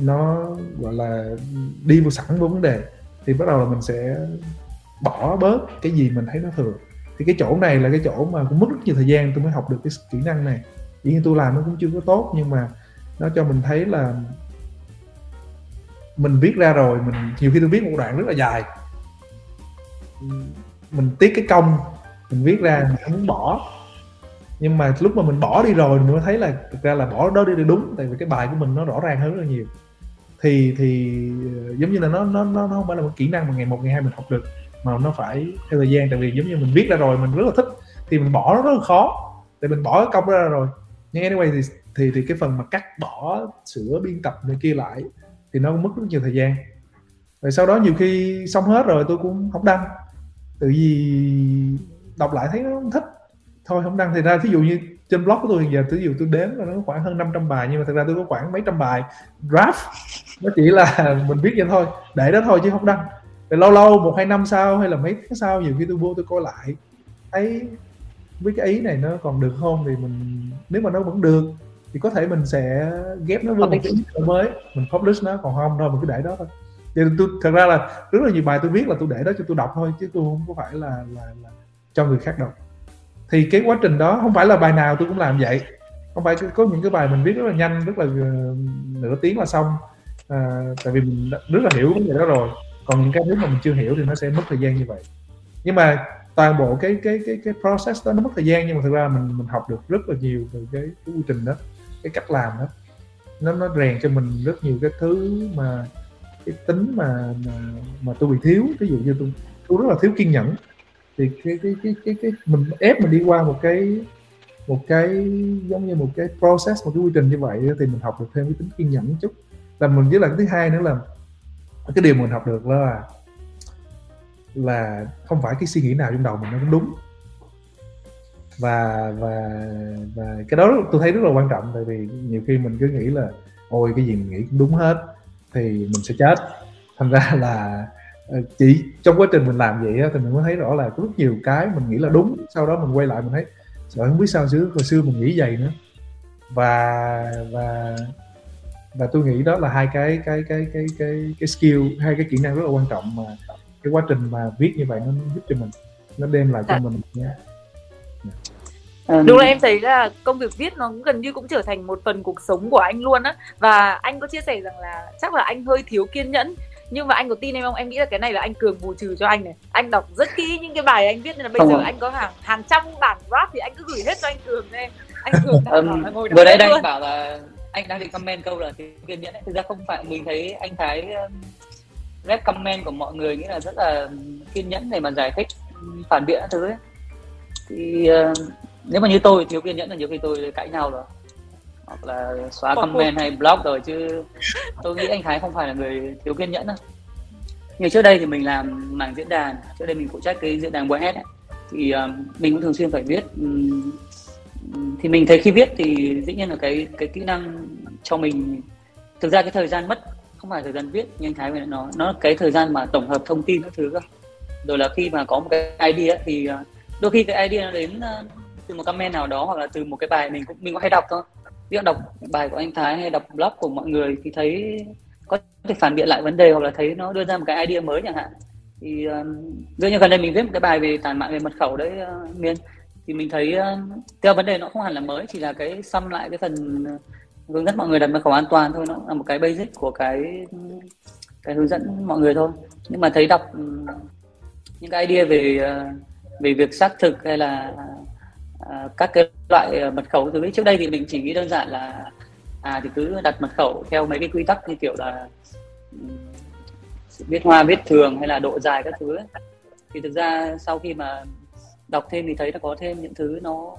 nó, gọi là, đi vào sẵn với vấn đề. Thì bắt đầu là mình sẽ bỏ bớt cái gì mình thấy nó thừa. Thì cái chỗ này là cái chỗ mà cũng mất rất nhiều thời gian, tôi mới học được cái kỹ năng này. Dĩ nhiên tôi làm nó cũng chưa có tốt, nhưng mà nó cho mình thấy là mình viết ra rồi, mình, nhiều khi tôi viết một đoạn rất là dài. Mình tiếc cái công mình viết ra, mình không muốn bỏ nhưng mà lúc mà mình bỏ đi rồi, mình mới thấy là thực ra là bỏ đó đi đúng, tại vì cái bài của mình nó rõ ràng hơn rất là nhiều. Thì thì ờ, giống như là nó nó nó không phải là một kỹ năng mà ngày một, ngày hai mình học được, mà nó phải theo thời gian. Tại vì giống như mình viết ra rồi, mình rất là thích, thì mình bỏ nó rất là khó. Tại mình bỏ cái công ra rồi. Nhưng anyway thì thì thì cái phần mà cắt bỏ sửa biên tập này kia lại thì nó mất rất nhiều thời gian. Rồi sau đó nhiều khi xong hết rồi tôi cũng không đăng. Tự vì đọc lại thấy nó không thích thôi không đăng thì ra ví dụ như trên blog của tôi hiện giờ ví dụ tôi đếm là nó khoảng hơn 500 bài nhưng mà thật ra tôi có khoảng mấy trăm bài draft nó chỉ là mình viết vậy thôi để đó thôi chứ không đăng. Rồi lâu lâu một hai năm sau hay là mấy tháng sau nhiều khi tôi vô tôi coi lại thấy với cái ý này nó còn được không thì mình nếu mà nó vẫn được thì có thể mình sẽ ghép nó với một cái mới mình publish nó còn không đâu mình cứ để đó thôi. Thì tôi thật ra là rất là nhiều bài tôi viết là tôi để đó cho tôi đọc thôi chứ tôi không có phải là là, là cho người khác đọc thì cái quá trình đó không phải là bài nào tôi cũng làm vậy. Không phải có những cái bài mình viết rất là nhanh rất là ờ, nửa tiếng là xong. À, tại vì mình rất là hiểu vấn đề đó rồi. Còn những cái thứ mà mình chưa hiểu thì nó sẽ mất thời gian như vậy. Nhưng mà toàn bộ cái cái cái cái process đó nó mất thời gian nhưng mà thực ra mình mình học được rất là nhiều từ cái, cái quy trình đó cái cách làm đó. Nó nó rèn cho mình rất nhiều cái thứ mà cái tính mà mà, mà tôi bị thiếu. Ví dụ như tôi tôi rất là thiếu kiên nhẫn thì cái cái cái cái, cái mình ép mình đi qua một cái một cái giống như một cái process một cái quy trình như vậy thì mình học được thêm cái tính kiên nhẫn chút. Là mình với là cái thứ hai nữa là cái điều mình học được đó là là không phải cái suy nghĩ nào trong đầu mình nó cũng đúng. Và và và cái đó tôi thấy rất là quan trọng tại vì nhiều khi mình cứ nghĩ là ôi cái gì mình nghĩ cũng đúng hết thì mình sẽ chết. Thành ra là chỉ trong quá trình mình làm vậy thì mình mới thấy rõ là có rất nhiều cái mình nghĩ là đúng sau đó mình quay lại mình thấy sợ không biết sao chứ hồi xưa mình nghĩ vậy nữa. Và và và tôi nghĩ đó là hai cái cái cái cái cái cái skill hai cái kỹ năng rất là quan trọng mà cái quá trình mà viết như vậy nó giúp cho mình nó đem lại cho à. mình nhé đúng là em thấy là công việc viết nó cũng gần như cũng trở thành một phần cuộc sống của anh luôn á. Và anh có chia sẻ rằng là chắc là anh hơi thiếu kiên nhẫn nhưng mà anh có tin em không? Em nghĩ là cái này là anh cường bù trừ cho anh này. Anh đọc rất kỹ những cái bài anh viết nên là bây không giờ anh có hàng hàng trăm bản rap thì anh cứ gửi hết cho anh cường em anh cường um, ngồi vừa đấy đang bảo là anh đang định comment câu là thiếu kiên nhẫn ấy. thực ra không phải mình thấy anh thái rep comment của mọi người nghĩa là rất là kiên nhẫn để mà giải thích phản biện thứ ấy. Thì uh, nếu mà như tôi thiếu kiên nhẫn là nhiều khi tôi cãi nhau rồi hoặc là xóa comment hay blog rồi chứ tôi nghĩ anh Thái không phải là người thiếu kiên nhẫn đâu. Như trước đây thì mình làm mảng diễn đàn trước đây mình phụ trách cái diễn đàn WS ấy, thì um, mình cũng thường xuyên phải viết um, thì mình thấy khi viết thì dĩ nhiên là cái cái kỹ năng cho mình thực ra cái thời gian mất không phải thời gian viết như anh Thái vừa nói nó cái thời gian mà tổng hợp thông tin các thứ cơ. Rồi là khi mà có một cái idea thì uh, đôi khi cái idea nó đến uh, từ một comment nào đó hoặc là từ một cái bài mình cũng mình cũng hay đọc thôi biết đọc bài của anh Thái hay đọc blog của mọi người thì thấy có thể phản biện lại vấn đề hoặc là thấy nó đưa ra một cái idea mới chẳng hạn. Thì um, uh, như gần đây mình viết một cái bài về tản mạng về mật khẩu đấy uh, miên. Thì mình thấy uh, theo vấn đề nó không hẳn là mới chỉ là cái xăm lại cái phần uh, hướng dẫn mọi người đặt mật khẩu an toàn thôi nó là một cái basic của cái cái hướng dẫn mọi người thôi. Nhưng mà thấy đọc um, những cái idea về uh, về việc xác thực hay là À, các cái loại ờ, mật khẩu từ trước đây thì mình chỉ nghĩ đơn giản là à thì cứ đặt mật khẩu theo mấy cái quy tắc như kiểu là viết hoa viết thường hay là độ dài các thứ ấy. thì thực ra sau khi mà đọc thêm thì thấy nó có thêm những thứ nó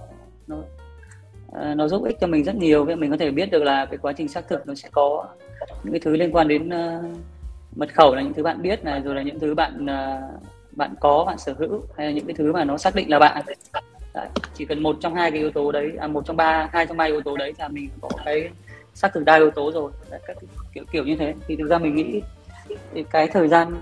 nó ờ, nó giúp ích cho mình rất nhiều vì mình có thể biết được là cái quá trình xác thực nó sẽ có những cái thứ liên quan đến uh, mật khẩu là những thứ bạn biết này rồi là những thứ bạn uh, bạn có bạn sở hữu hay là những cái thứ mà nó xác định là bạn đấy, chỉ cần một trong hai cái yếu tố đấy à, một trong ba hai trong ba yếu tố đấy là mình có cái xác thực đa yếu tố rồi. Đấy, các kiểu kiểu như thế. Thì thực ra mình nghĩ cái thời gian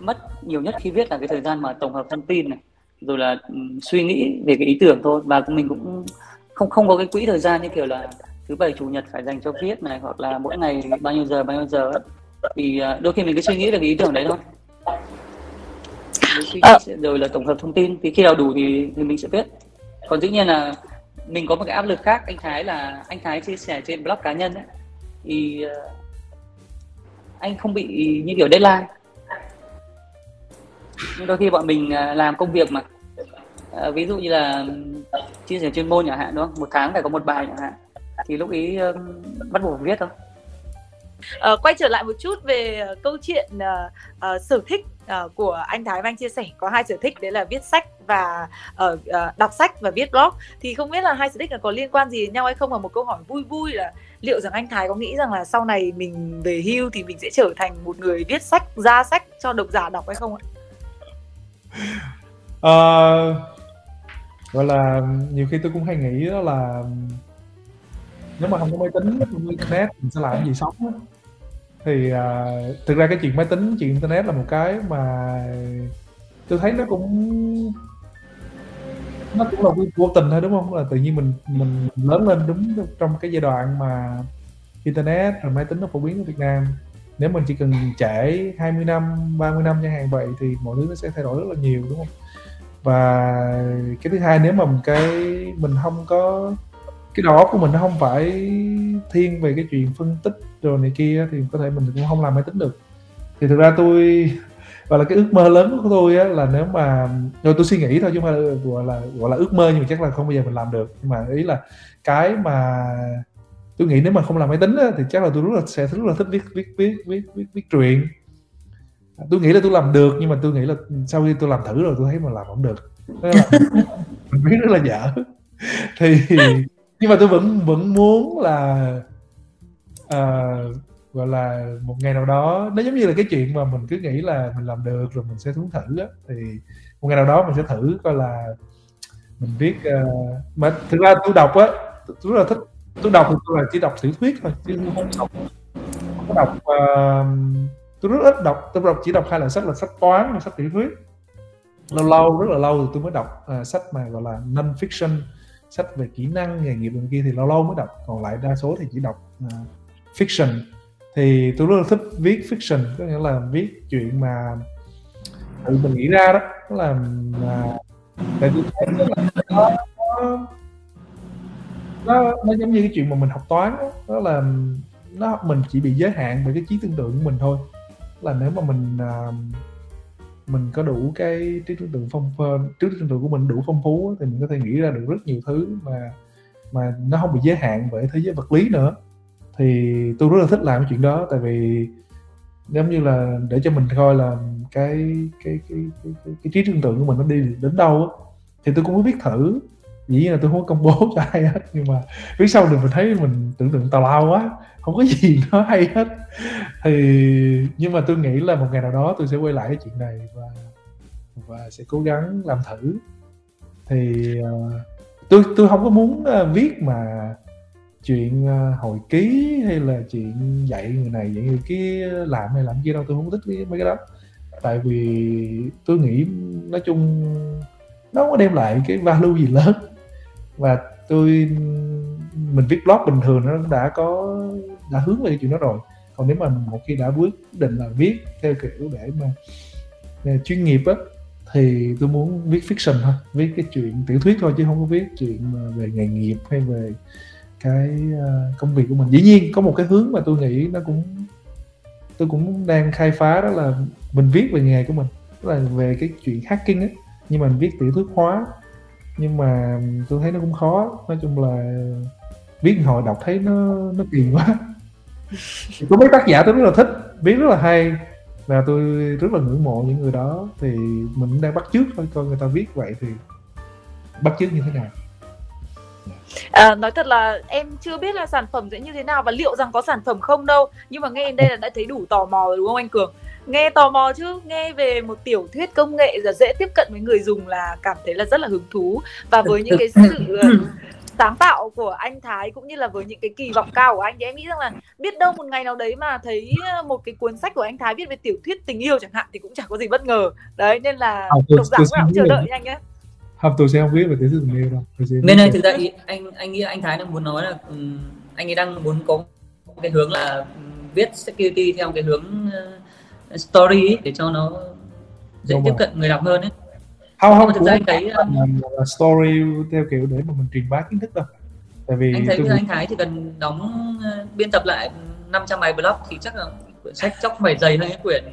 mất nhiều nhất khi viết là cái thời gian mà tổng hợp thông tin này rồi là suy nghĩ về cái ý tưởng thôi. Và mình cũng không không có cái quỹ thời gian như kiểu là thứ bảy chủ nhật phải dành cho viết này hoặc là mỗi ngày bao nhiêu giờ bao nhiêu giờ thì à, đôi khi mình cứ suy nghĩ về cái ý tưởng đấy thôi à. rồi là tổng hợp thông tin thì khi nào đủ thì thì mình sẽ viết. Còn dĩ nhiên là mình có một cái áp lực khác anh Thái là anh Thái chia sẻ trên blog cá nhân ấy, thì uh, anh không bị như kiểu deadline. Nhưng đôi khi bọn mình uh, làm công việc mà uh, ví dụ như là chia sẻ chuyên môn chẳng hạn đúng không? Một tháng phải có một bài chẳng hạn. Thì lúc ý uh, bắt buộc viết thôi. Uh, quay trở lại một chút về câu chuyện uh, uh, sở thích uh, của anh Thái và anh chia sẻ có hai sở thích đấy là viết sách và uh, uh, đọc sách và viết blog thì không biết là hai sở thích là có liên quan gì đến nhau hay không và một câu hỏi vui vui là liệu rằng anh Thái có nghĩ rằng là sau này mình về hưu thì mình sẽ trở thành một người viết sách ra sách cho độc giả đọc hay không ạ? Uh, gọi là nhiều khi tôi cũng hay nghĩ đó là nếu mà không có máy tính không có internet mình sẽ làm gì sống á thì uh, thực ra cái chuyện máy tính chuyện internet là một cái mà tôi thấy nó cũng nó cũng là vô tình thôi đúng không? Là tự nhiên mình mình lớn lên đúng trong cái giai đoạn mà internet rồi máy tính nó phổ biến ở Việt Nam. Nếu mình chỉ cần trễ 20 năm 30 năm chẳng hạn vậy thì mọi thứ nó sẽ thay đổi rất là nhiều đúng không? Và cái thứ hai nếu mà cái mình không có cái đó của mình nó không phải thiên về cái chuyện phân tích rồi này kia thì có thể mình cũng không làm máy tính được. Thì thực ra tôi và là cái ước mơ lớn của tôi á, là nếu mà rồi tôi suy nghĩ thôi chứ không phải gọi là gọi là ước mơ nhưng mà chắc là không bao giờ mình làm được. Nhưng mà ý là cái mà tôi nghĩ nếu mà không làm máy tính á, thì chắc là tôi rất là sẽ rất là thích viết viết viết viết viết, viết truyện. Tôi nghĩ là tôi làm được nhưng mà tôi nghĩ là sau khi tôi làm thử rồi tôi thấy mà làm không được. Là mình biết rất là dở. Thì nhưng mà tôi vẫn vẫn muốn là uh, gọi là một ngày nào đó nó giống như là cái chuyện mà mình cứ nghĩ là mình làm được rồi mình sẽ thử thử á. Thì một ngày nào đó mình sẽ thử coi là mình viết uh, mà thực ra tôi đọc á tôi rất là thích tôi đọc thì tôi là chỉ đọc tiểu thuyết thôi chứ không đọc không có đọc uh, tôi rất ít đọc tôi đọc chỉ đọc hai loại sách là sách toán và sách tiểu thuyết. Lâu lâu rất là lâu thì tôi mới đọc uh, sách mà gọi là non fiction sách về kỹ năng nghề nghiệp bên kia thì lâu lâu mới đọc. Còn lại đa số thì chỉ đọc uh, fiction. Thì tôi rất là thích viết fiction có nghĩa là viết chuyện mà tự mình nghĩ ra đó. Tức là mà tại tôi thấy nó, nó, nó, nó giống như cái chuyện mà mình học toán đó, đó là nó mình chỉ bị giới hạn bởi cái trí tưởng tượng của mình thôi. Là nếu mà mình uh, mình có đủ cái trí tưởng tượng phong trí tưởng tượng của mình đủ phong phú thì mình có thể nghĩ ra được rất nhiều thứ mà mà nó không bị giới hạn bởi thế giới vật lý nữa thì tôi rất là thích làm cái chuyện đó tại vì giống như là để cho mình coi là cái cái cái cái, cái, cái trí tưởng tượng của mình nó đi đến đâu á. Thì tôi cũng có biết thử. Dĩ nhiên là tôi không có công bố cho ai hết nhưng mà viết sau được mình thấy mình tưởng tượng tào lao quá không có gì nó hay hết. Thì nhưng mà tôi nghĩ là một ngày nào đó tôi sẽ quay lại cái chuyện này và và sẽ cố gắng làm thử. Thì uh, tôi tôi không có muốn uh, viết mà chuyện à, hồi ký hay là chuyện dạy người này, dạy người kia làm hay làm kia đâu, tôi không thích mấy cái đó. Tại vì tôi nghĩ, nói chung, nó có đem lại cái value gì lớn. Và tôi, mình viết blog bình thường nó đã có, đã hướng về cái chuyện đó rồi. Còn nếu mà một khi đã quyết định là viết theo kiểu để mà để chuyên nghiệp á, thì tôi muốn viết fiction thôi. Viết cái chuyện tiểu thuyết thôi chứ không có viết chuyện về nghề nghiệp hay về cái ờ, công việc của mình. Dĩ nhiên có một cái hướng mà tôi nghĩ nó cũng, tôi cũng đang khai phá đó là mình viết về nghề của mình, tức là về cái chuyện hacking ấy nhưng mà mình viết tiểu thuyết hóa. Nhưng mà tôi thấy nó cũng khó. Nói chung là viết hồi đọc thấy nó nó kỳ quá. Có mấy tác giả tôi rất là thích, viết rất là hay. Và tôi rất là ngưỡng mộ những người đó. Thì mình đang bắt chước thôi, coi người ta viết vậy thì bắt chước như thế nào. À, nói thật là em chưa biết là sản phẩm sẽ như thế nào và liệu rằng có sản phẩm không đâu. Nhưng mà nghe đến đây là đã thấy đủ tò mò rồi đúng không anh Cường? Nghe tò mò chứ? Nghe về một tiểu thuyết công nghệ và dễ tiếp cận với người dùng là cảm thấy là rất là hứng thú. Và với những cái sự ờ, sáng tạo của anh Thái cũng như là với những cái kỳ vọng cao của anh thì em nghĩ rằng là biết đâu một ngày nào đấy mà thấy ờ, một cái cuốn sách của anh Thái viết về tiểu thuyết tình yêu chẳng hạn thì cũng chẳng có gì bất ngờ. Đấy nên là à, độc giả cũng chờ đợi anh nhé học tôi sẽ không biết về thuyết tình yêu đâu bên này thực ra ý, anh anh nghĩ anh Thái đang muốn nói là um, anh ấy đang muốn có cái hướng là um, viết security theo cái hướng uh, story ấy, để cho nó dễ Đúng tiếp rồi. cận người đọc hơn ấy. Không không thực ra anh thấy uh, story theo kiểu để mà mình truyền bá kiến thức đâu. Tại vì anh thấy tôi... anh Thái thì cần đóng uh, biên tập lại 500 bài blog thì chắc là quyển sách chóc phải dày hơn cái quyển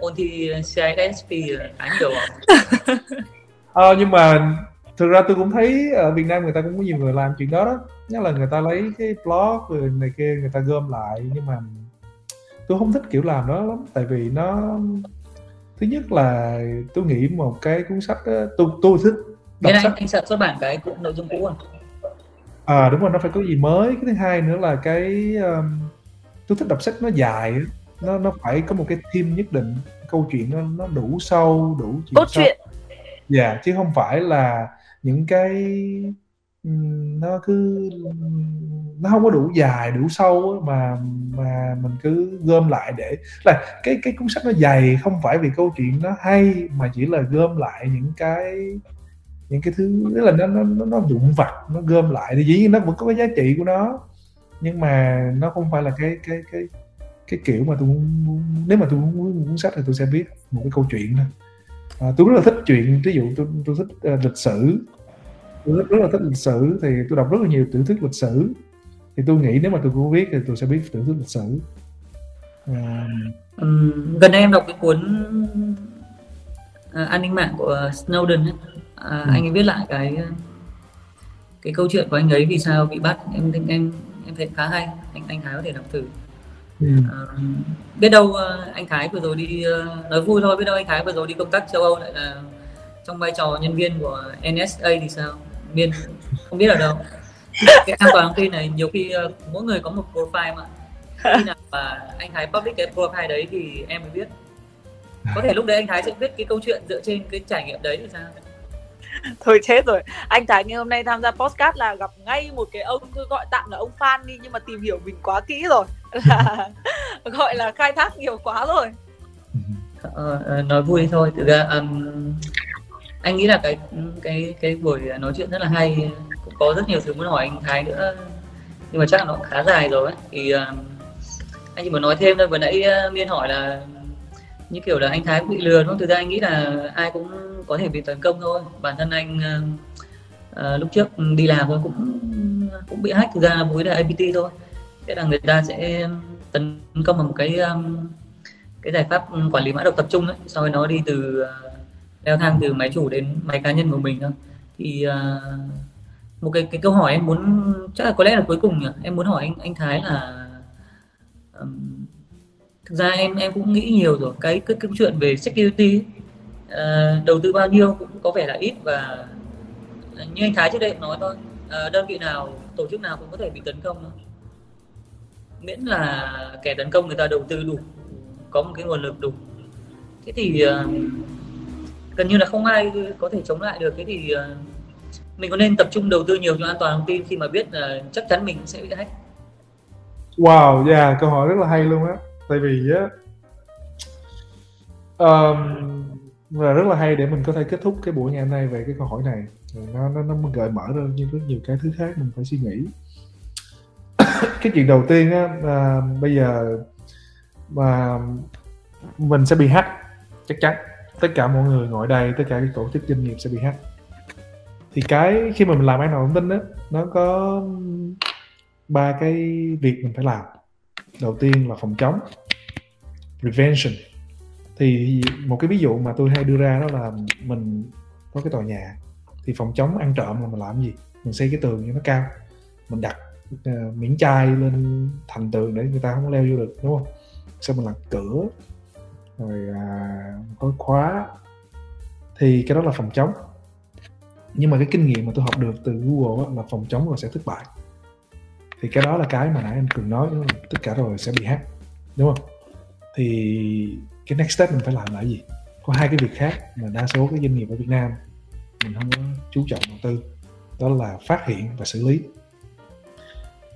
ôn thi CISP anh được ờ, nhưng mà thực ra tôi cũng thấy ở Việt Nam người ta cũng có nhiều người làm chuyện đó đó. Nhất là người ta lấy cái blog rồi này kia người ta gom lại. Nhưng mà tôi không thích kiểu làm đó lắm. Tại vì nó thứ nhất là tôi nghĩ một cái cuốn sách đó, tôi tôi thích đọc sách anh, anh sợ xuất bản cái nội dung cũ à? à đúng rồi nó phải có gì mới. Cái thứ hai nữa là cái um, tôi thích đọc sách nó dài nó nó phải có một cái theme nhất định. Câu chuyện nó nó đủ sâu đủ chuyện cốt truyện dạ yeah, chứ không phải là những cái nó cứ nó không có đủ dài đủ sâu mà mà mình cứ gom lại để là cái cái cuốn sách nó dày không phải vì câu chuyện nó hay mà chỉ là gom lại những cái những cái thứ tức là nó nó nó nó vụn vặt nó gom lại thì dĩ nhiên nó vẫn có cái giá trị của nó nhưng mà nó không phải là cái cái cái cái kiểu mà tôi muốn nếu mà tôi muốn cuốn sách thì tôi sẽ viết một cái câu chuyện thôi à, tôi rất là thích chuyện ví dụ tôi tôi thích uh, lịch sử. Tôi rất, rất là thích lịch sử thì tôi đọc rất là nhiều tiểu thuyết lịch sử. Thì tôi nghĩ nếu mà tôi có viết thì tôi sẽ viết tiểu thuyết lịch sử. À... um, gần đây em đọc cái cuốn uh, an ninh mạng của Snowden ấy. À, ừ. anh ấy viết lại cái cái câu chuyện của anh ấy vì sao bị bắt. Em em em, em thấy khá hay. Anh anh Thái có thể đọc thử ừ. à, biết đâu anh Thái vừa rồi đi nói vui thôi biết đâu anh Thái vừa rồi đi công tác châu Âu lại là trong vai trò nhân viên của NSA thì sao? Miên không biết ở đâu. Cái an toàn thông tin này nhiều khi mỗi người có một profile mà. Khi nào mà anh Thái public cái profile đấy thì em mới biết. Có thể lúc đấy anh Thái sẽ biết cái câu chuyện dựa trên cái trải nghiệm đấy thì sao thôi chết rồi. Anh Thái ngày hôm nay tham gia podcast là gặp ngay một cái ông tôi gọi tạm là ông fan đi nhưng mà tìm hiểu mình quá kỹ rồi. Là gọi là khai thác nhiều quá rồi. Ờ, ờ nói vui thôi. Thực ra um, anh nghĩ là cái cái cái buổi nói chuyện rất là hay. Cũng có rất nhiều thứ muốn hỏi anh Thái nữa. Nhưng mà chắc là nó khá dài rồi ấy. thì um, anh chỉ muốn nói thêm thôi. Vừa nãy uh, miên hỏi là như kiểu là anh Thái cũng bị lừa đúng không? Thực ra anh nghĩ là ai cũng có thể bị tấn công thôi. Bản thân anh uh, lúc trước đi làm thôi cũng cũng bị hack thực ra với là APT thôi. Thế là người ta sẽ tấn công bằng một cái um, cái giải pháp quản lý mã độc tập trung ấy, sau đó nó đi từ uh, leo thang từ máy chủ đến máy cá nhân của mình thôi. Thì uh, một cái cái câu hỏi em muốn chắc là có lẽ là cuối cùng nhỉ? Em muốn hỏi anh anh Thái là um, thực ra em em cũng nghĩ nhiều rồi. Cái cái cái chuyện về security uh, đầu tư bao nhiêu cũng có vẻ là ít và như anh Thái trước đây nói thôi uh, đơn vị nào tổ chức nào cũng có thể bị tấn công thôi miễn là kẻ tấn công người ta đầu tư đủ có một cái nguồn lực đủ. Thế thì uh, gần như là không ai có thể chống lại được. Thế thì uh, mình có nên tập trung đầu tư nhiều cho an toàn thông tin khi mà biết là chắc chắn mình sẽ bị hack. Wow, yeah, câu hỏi rất là hay luôn á tại vì á um, là rất là hay để mình có thể kết thúc cái buổi ngày hôm nay về cái câu hỏi này. Nó nó nó gợi mở ra như rất nhiều cái thứ khác mình phải suy nghĩ. Cái chuyện đầu tiên á à, bây giờ mà mình sẽ bị hack chắc chắn. Tất cả mọi người ngồi đây tất cả các tổ chức doanh nghiệp sẽ bị hack. Thì cái khi mà mình làm an toàn thông tin á nó có ba cái việc mình phải làm đầu tiên là phòng chống. Prevention. Thì một cái ví dụ mà tôi hay đưa ra đó là mình có cái tòa nhà thì phòng chống ăn trộm là mình làm gì? Mình xây cái tường cho nó cao. Mình đặt ờ, uh, miếng chai lên thành tường để người ta không leo vô được đúng không? Sau mình làm cửa rồi à, uh, có khóa. Thì cái đó là phòng chống. Nhưng mà cái kinh nghiệm mà tôi học được từ Google là phòng chống là sẽ thất bại thì cái đó là cái mà nãy anh cường nói tất cả rồi sẽ bị hack, đúng không? Thì cái next step mình phải làm là gì? Có hai cái việc khác mà đa số các doanh nghiệp ở Việt Nam mình không có chú trọng đầu tư. Đó là phát hiện và xử lý.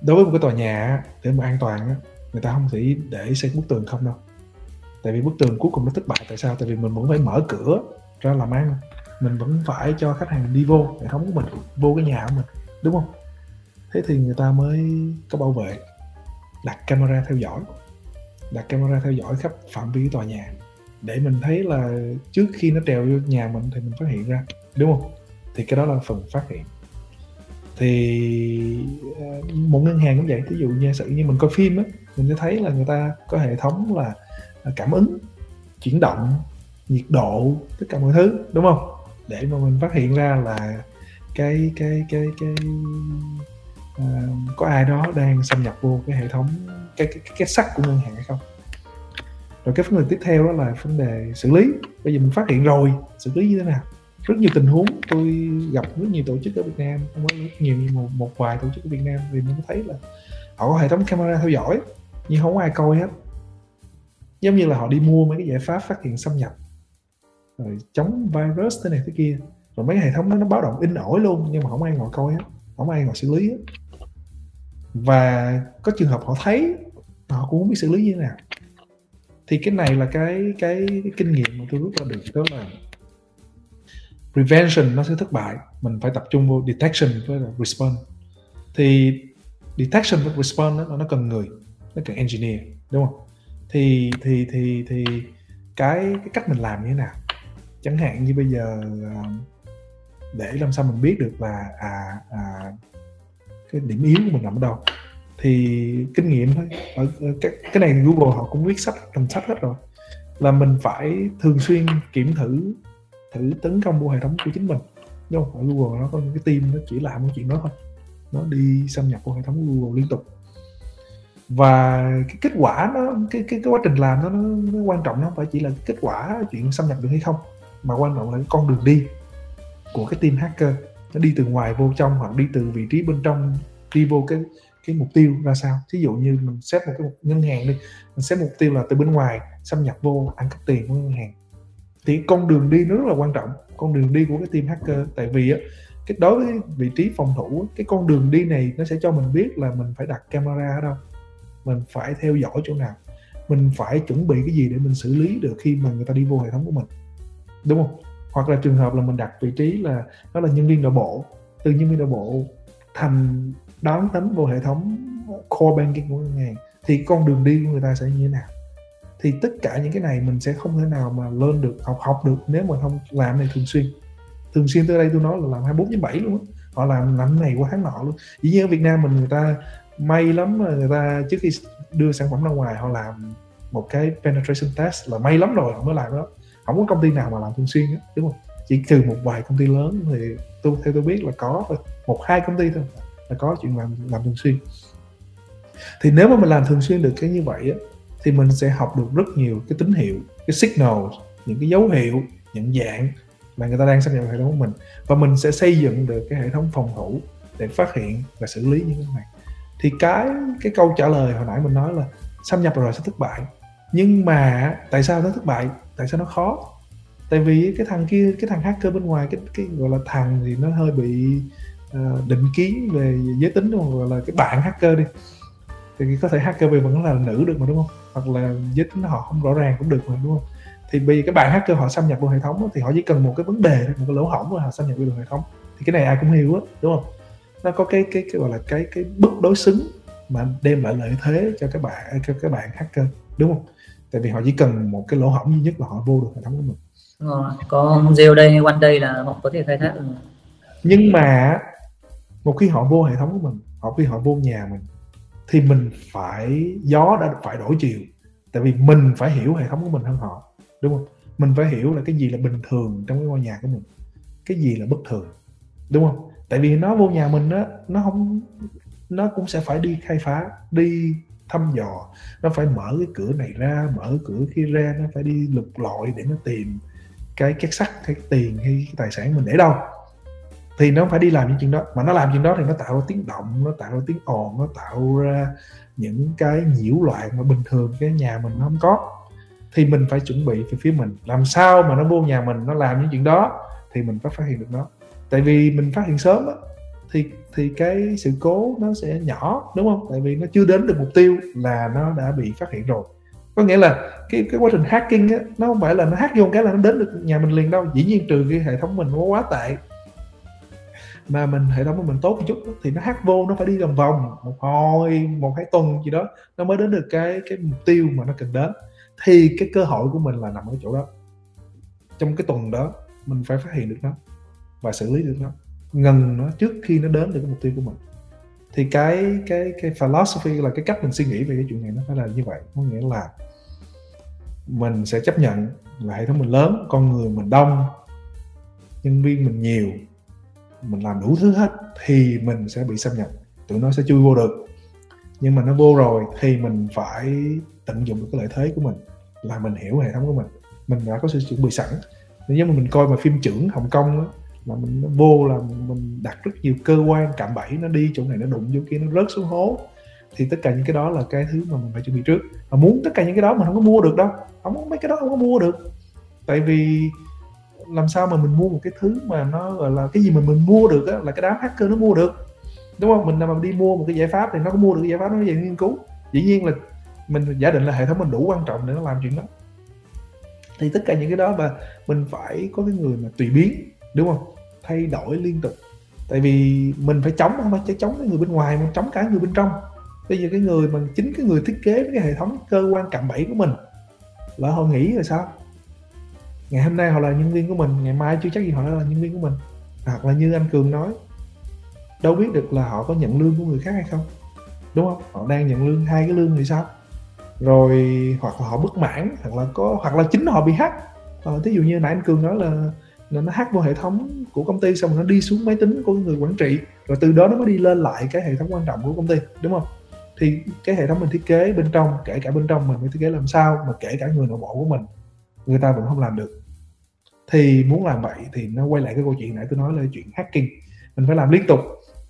Đối với một cái tòa nhà để mà an toàn người ta không thể để xây bức tường không đâu. Tại vì bức tường cuối cùng nó thất bại, tại sao? Tại vì mình vẫn phải mở cửa ra làm ăn. Mình vẫn phải cho khách hàng đi vô, hệ thống của mình, vô cái nhà của mình, đúng không? Thế thì người ta mới có bảo vệ. Đặt camera theo dõi. Đặt camera theo dõi khắp phạm vi tòa nhà. Để mình thấy là trước khi nó trèo vô nhà mình thì mình phát hiện ra, đúng không? Thì cái đó là phần phát hiện. Thì ờ, một ngân hàng cũng vậy. Ví dụ như sự như mình coi phim á, mình sẽ thấy là người ta có hệ thống là à, cảm ứng, chuyển động, nhiệt độ, tất cả mọi thứ, đúng không? Để mà mình phát hiện ra là cái cái cái cái uh, có ai đó đang xâm nhập vô cái hệ thống cái cái, cái, cái sắt của ngân hàng hay không? Rồi cái vấn đề tiếp theo đó là vấn đề xử lý. Bây giờ mình phát hiện rồi xử lý như thế nào? Rất nhiều tình huống tôi gặp rất nhiều tổ chức ở Việt Nam không có rất nhiều một, một vài tổ chức ở Việt Nam thì mình thấy là họ có hệ thống camera theo dõi nhưng không có ai coi hết. Giống như là họ đi mua mấy cái giải pháp phát hiện xâm nhập rồi chống virus thế này thế kia. Rồi mấy cái hệ thống đó nó báo động in ỏi luôn nhưng mà không ai ngồi coi hết không ai ngồi xử lý hết và có trường hợp họ thấy họ cũng không biết xử lý như thế nào. Thì cái này là cái cái, cái kinh nghiệm mà tôi rút ra được đó là prevention nó sẽ thất bại. Mình phải tập trung vô detection với là response thì detection với response đó, nó cần người nó cần engineer đúng không? Thì thì thì thì cái cái cách mình làm như thế nào? Chẳng hạn như bây giờ à, để làm sao mình biết được là à, à cái điểm yếu của mình nằm ở đâu. Thì kinh nghiệm thôi. Ở, cái, cái này Google họ cũng viết sách thành sách hết rồi. Là mình phải thường xuyên kiểm thử thử tấn công vô hệ thống của chính mình. Đúng không ở Google nó có những cái team nó chỉ làm cái chuyện đó thôi. Nó đi xâm nhập vào hệ thống Google liên tục. Và cái kết quả nó cái cái, cái quá trình làm nó, nó, nó quan trọng nó không phải chỉ là kết quả chuyện xâm nhập được hay không mà quan trọng là cái con đường đi của cái team hacker nó đi từ ngoài vô trong hoặc đi từ vị trí bên trong, đi vô cái cái mục tiêu ra sao? Ví dụ như mình xét một cái ngân hàng đi, mình xét mục tiêu là từ bên ngoài xâm nhập vô ăn cắp tiền của ngân hàng. Thì con đường đi nó rất là quan trọng, con đường đi của cái team hacker. Tại vì á, cái đối với vị trí phòng thủ cái con đường đi này nó sẽ cho mình biết là mình phải đặt camera ở đâu, mình phải theo dõi chỗ nào, mình phải chuẩn bị cái gì để mình xử lý được khi mà người ta đi vô hệ thống của mình. Đúng không? Hoặc là trường hợp là mình đặt vị trí là đó là nhân viên nội bộ, từ nhân viên nội bộ thành đón tấn vô hệ thống core banking của ngân hàng, thì con đường đi của người ta sẽ như thế nào? Thì tất cả những cái này mình sẽ không thể nào mà lên được, học học được nếu mà không làm này thường xuyên. Thường xuyên tới đây tôi nói là làm 24 trên 7 luôn đó. họ làm năm này qua tháng nọ luôn. Dĩ nhiên ở Việt Nam mình người ta may lắm mà người ta trước khi đưa sản phẩm ra ngoài, họ làm một cái penetration test là may lắm rồi, họ mới làm đó không có công ty nào mà làm thường xuyên á, đúng không? Chỉ trừ một vài công ty lớn thì tôi, theo tôi biết là có một hai công ty thôi là có chuyện làm làm thường xuyên. Thì nếu mà mình làm thường xuyên được cái như vậy á, thì mình sẽ học được rất nhiều cái tín hiệu, cái signal những cái dấu hiệu, nhận dạng mà người ta đang xâm nhập hệ thống của mình. Và mình sẽ xây dựng được cái hệ thống phòng thủ để phát hiện và xử lý những cái này. Thì cái cái câu trả lời hồi nãy mình nói là xâm nhập rồi sẽ thất bại. Nhưng mà tại sao nó thất bại? Tại sao nó khó? Tại vì cái thằng kia cái thằng hacker bên ngoài cái cái gọi là thằng thì nó hơi bị uh, định kiến về giới tính đúng không? Gọi là cái bạn hacker đi. Thì có thể hacker về vẫn là nữ được mà đúng không? Hoặc là giới tính họ không rõ ràng cũng được mà đúng không? Thì bây giờ các bạn hacker họ xâm nhập vào hệ thống thì họ chỉ cần một cái vấn đề một cái lỗ hổng mà họ xâm nhập vào hệ thống. Thì cái này ai cũng hiểu á đúng không? Nó có cái cái cái gọi là cái cái bước đối xứng mà đem lại lợi thế cho các bạn cho các bạn hacker đúng không? Tại vì họ chỉ cần một cái lỗ hổng duy nhất là họ vô được hệ thống của mình. Rồi có rêu đây one day là họ có thể khai thác được. Nhưng mà một khi họ vô hệ thống của mình họ khi họ vô nhà mình thì mình phải gió đã phải đổi chiều. Tại vì mình phải hiểu hệ thống của mình hơn họ đúng không? Mình phải hiểu là cái gì là bình thường trong cái ngôi nhà của mình cái gì là bất thường đúng không? Tại vì nó vô nhà mình á nó không nó cũng sẽ phải đi khai phá đi thăm dò, nó phải mở cái cửa này ra, mở cửa kia ra, nó phải đi lục lọi để nó tìm cái két sắt, cái tiền hay cái tài sản mình để đâu. Thì nó phải đi làm những chuyện đó. Mà nó làm chuyện đó thì nó tạo ra tiếng động, nó tạo ra tiếng ồn, nó tạo ra những cái nhiễu loạn mà bình thường cái nhà mình nó không có. Thì mình phải chuẩn bị về phía mình. Làm sao mà nó vô nhà mình, nó làm những chuyện đó, thì mình phải phát hiện được nó. Tại vì mình phát hiện sớm á, thì thì cái sự cố nó sẽ nhỏ, đúng không? Tại vì nó chưa đến được mục tiêu là nó đã bị phát hiện rồi. Có nghĩa là cái cái quá trình hacking á, nó không phải là nó hack vô cái là nó đến được nhà mình liền đâu. Dĩ nhiên trừ cái hệ thống mình nó quá tệ, mà mình, hệ thống của mình tốt một chút thì nó hack vô, nó phải đi vòng vòng, một hồi, một hai tuần gì đó, nó mới đến được cái cái mục tiêu mà nó cần đến. Thì cái cơ hội của mình là nằm ở chỗ đó. Trong cái tuần đó, mình phải phát hiện được nó và xử lý được nó ngần nó trước khi nó đến được cái mục tiêu của mình. Thì cái cái cái philosophy là cái cách mình suy nghĩ về cái chuyện này nó phải là như vậy. Có nghĩa là mình sẽ chấp nhận là hệ thống mình lớn con người mình đông nhân viên mình nhiều mình làm đủ thứ hết thì mình sẽ bị xâm nhập. Tụi nó sẽ chui vô được. Nhưng mà nó vô rồi thì mình phải tận dụng được cái lợi thế của mình là mình hiểu hệ thống của mình. Mình đã có sự chuẩn bị sẵn. Nếu mà mình coi mà phim trưởng hồng kông đó, mà mình, nó vô là mình đặt rất nhiều cơ quan cạm bẫy, nó đi chỗ này, nó đụng vô kia, nó rớt xuống hố. Thì tất cả những cái đó là cái thứ mà mình phải chuẩn bị trước. Mà muốn tất cả những cái đó mình không có mua được đâu. Không có mấy cái đó không có mua được. Tại vì làm sao mà mình mua một cái thứ mà nó gọi là cái gì mà mình mua được á, là cái đám hacker nó mua được. Đúng không? Mình mà đi mua một cái giải pháp thì nó có mua được cái giải pháp nó về nghiên cứu. Dĩ nhiên là mình giả định là hệ thống mình đủ quan trọng để nó làm chuyện đó. Thì tất cả những cái đó mà mình phải có cái người mà tùy biến, đúng không? Thay đổi liên tục. Tại vì mình phải chống không phải chống cái người bên ngoài mà chống cả người bên trong. Bây giờ cái người mà chính cái người thiết kế cái hệ thống cơ quan cạm bẫy của mình lỡ họ nghĩ rồi sao? Ngày hôm nay họ là nhân viên của mình ngày mai chưa chắc gì họ là nhân viên của mình. Hoặc là như anh cường nói đâu biết được là họ có nhận lương của người khác hay không? Đúng không? Họ đang nhận lương hai cái lương thì sao? Rồi hoặc là họ bất mãn hoặc là có hoặc là chính họ bị hack. Ờ, thí dụ như nãy anh cường nói là, là nó hack vào hệ thống của công ty, xong rồi nó đi xuống máy tính của người quản trị. Rồi từ đó nó mới đi lên lại cái hệ thống quan trọng của công ty, đúng không? Thì cái hệ thống mình thiết kế bên trong, kể cả bên trong mình phải thiết kế làm sao, mà kể cả người nội bộ của mình, người ta vẫn không làm được. Thì muốn làm vậy thì nó quay lại cái câu chuyện nãy tôi nói là chuyện hacking. Mình phải làm liên tục.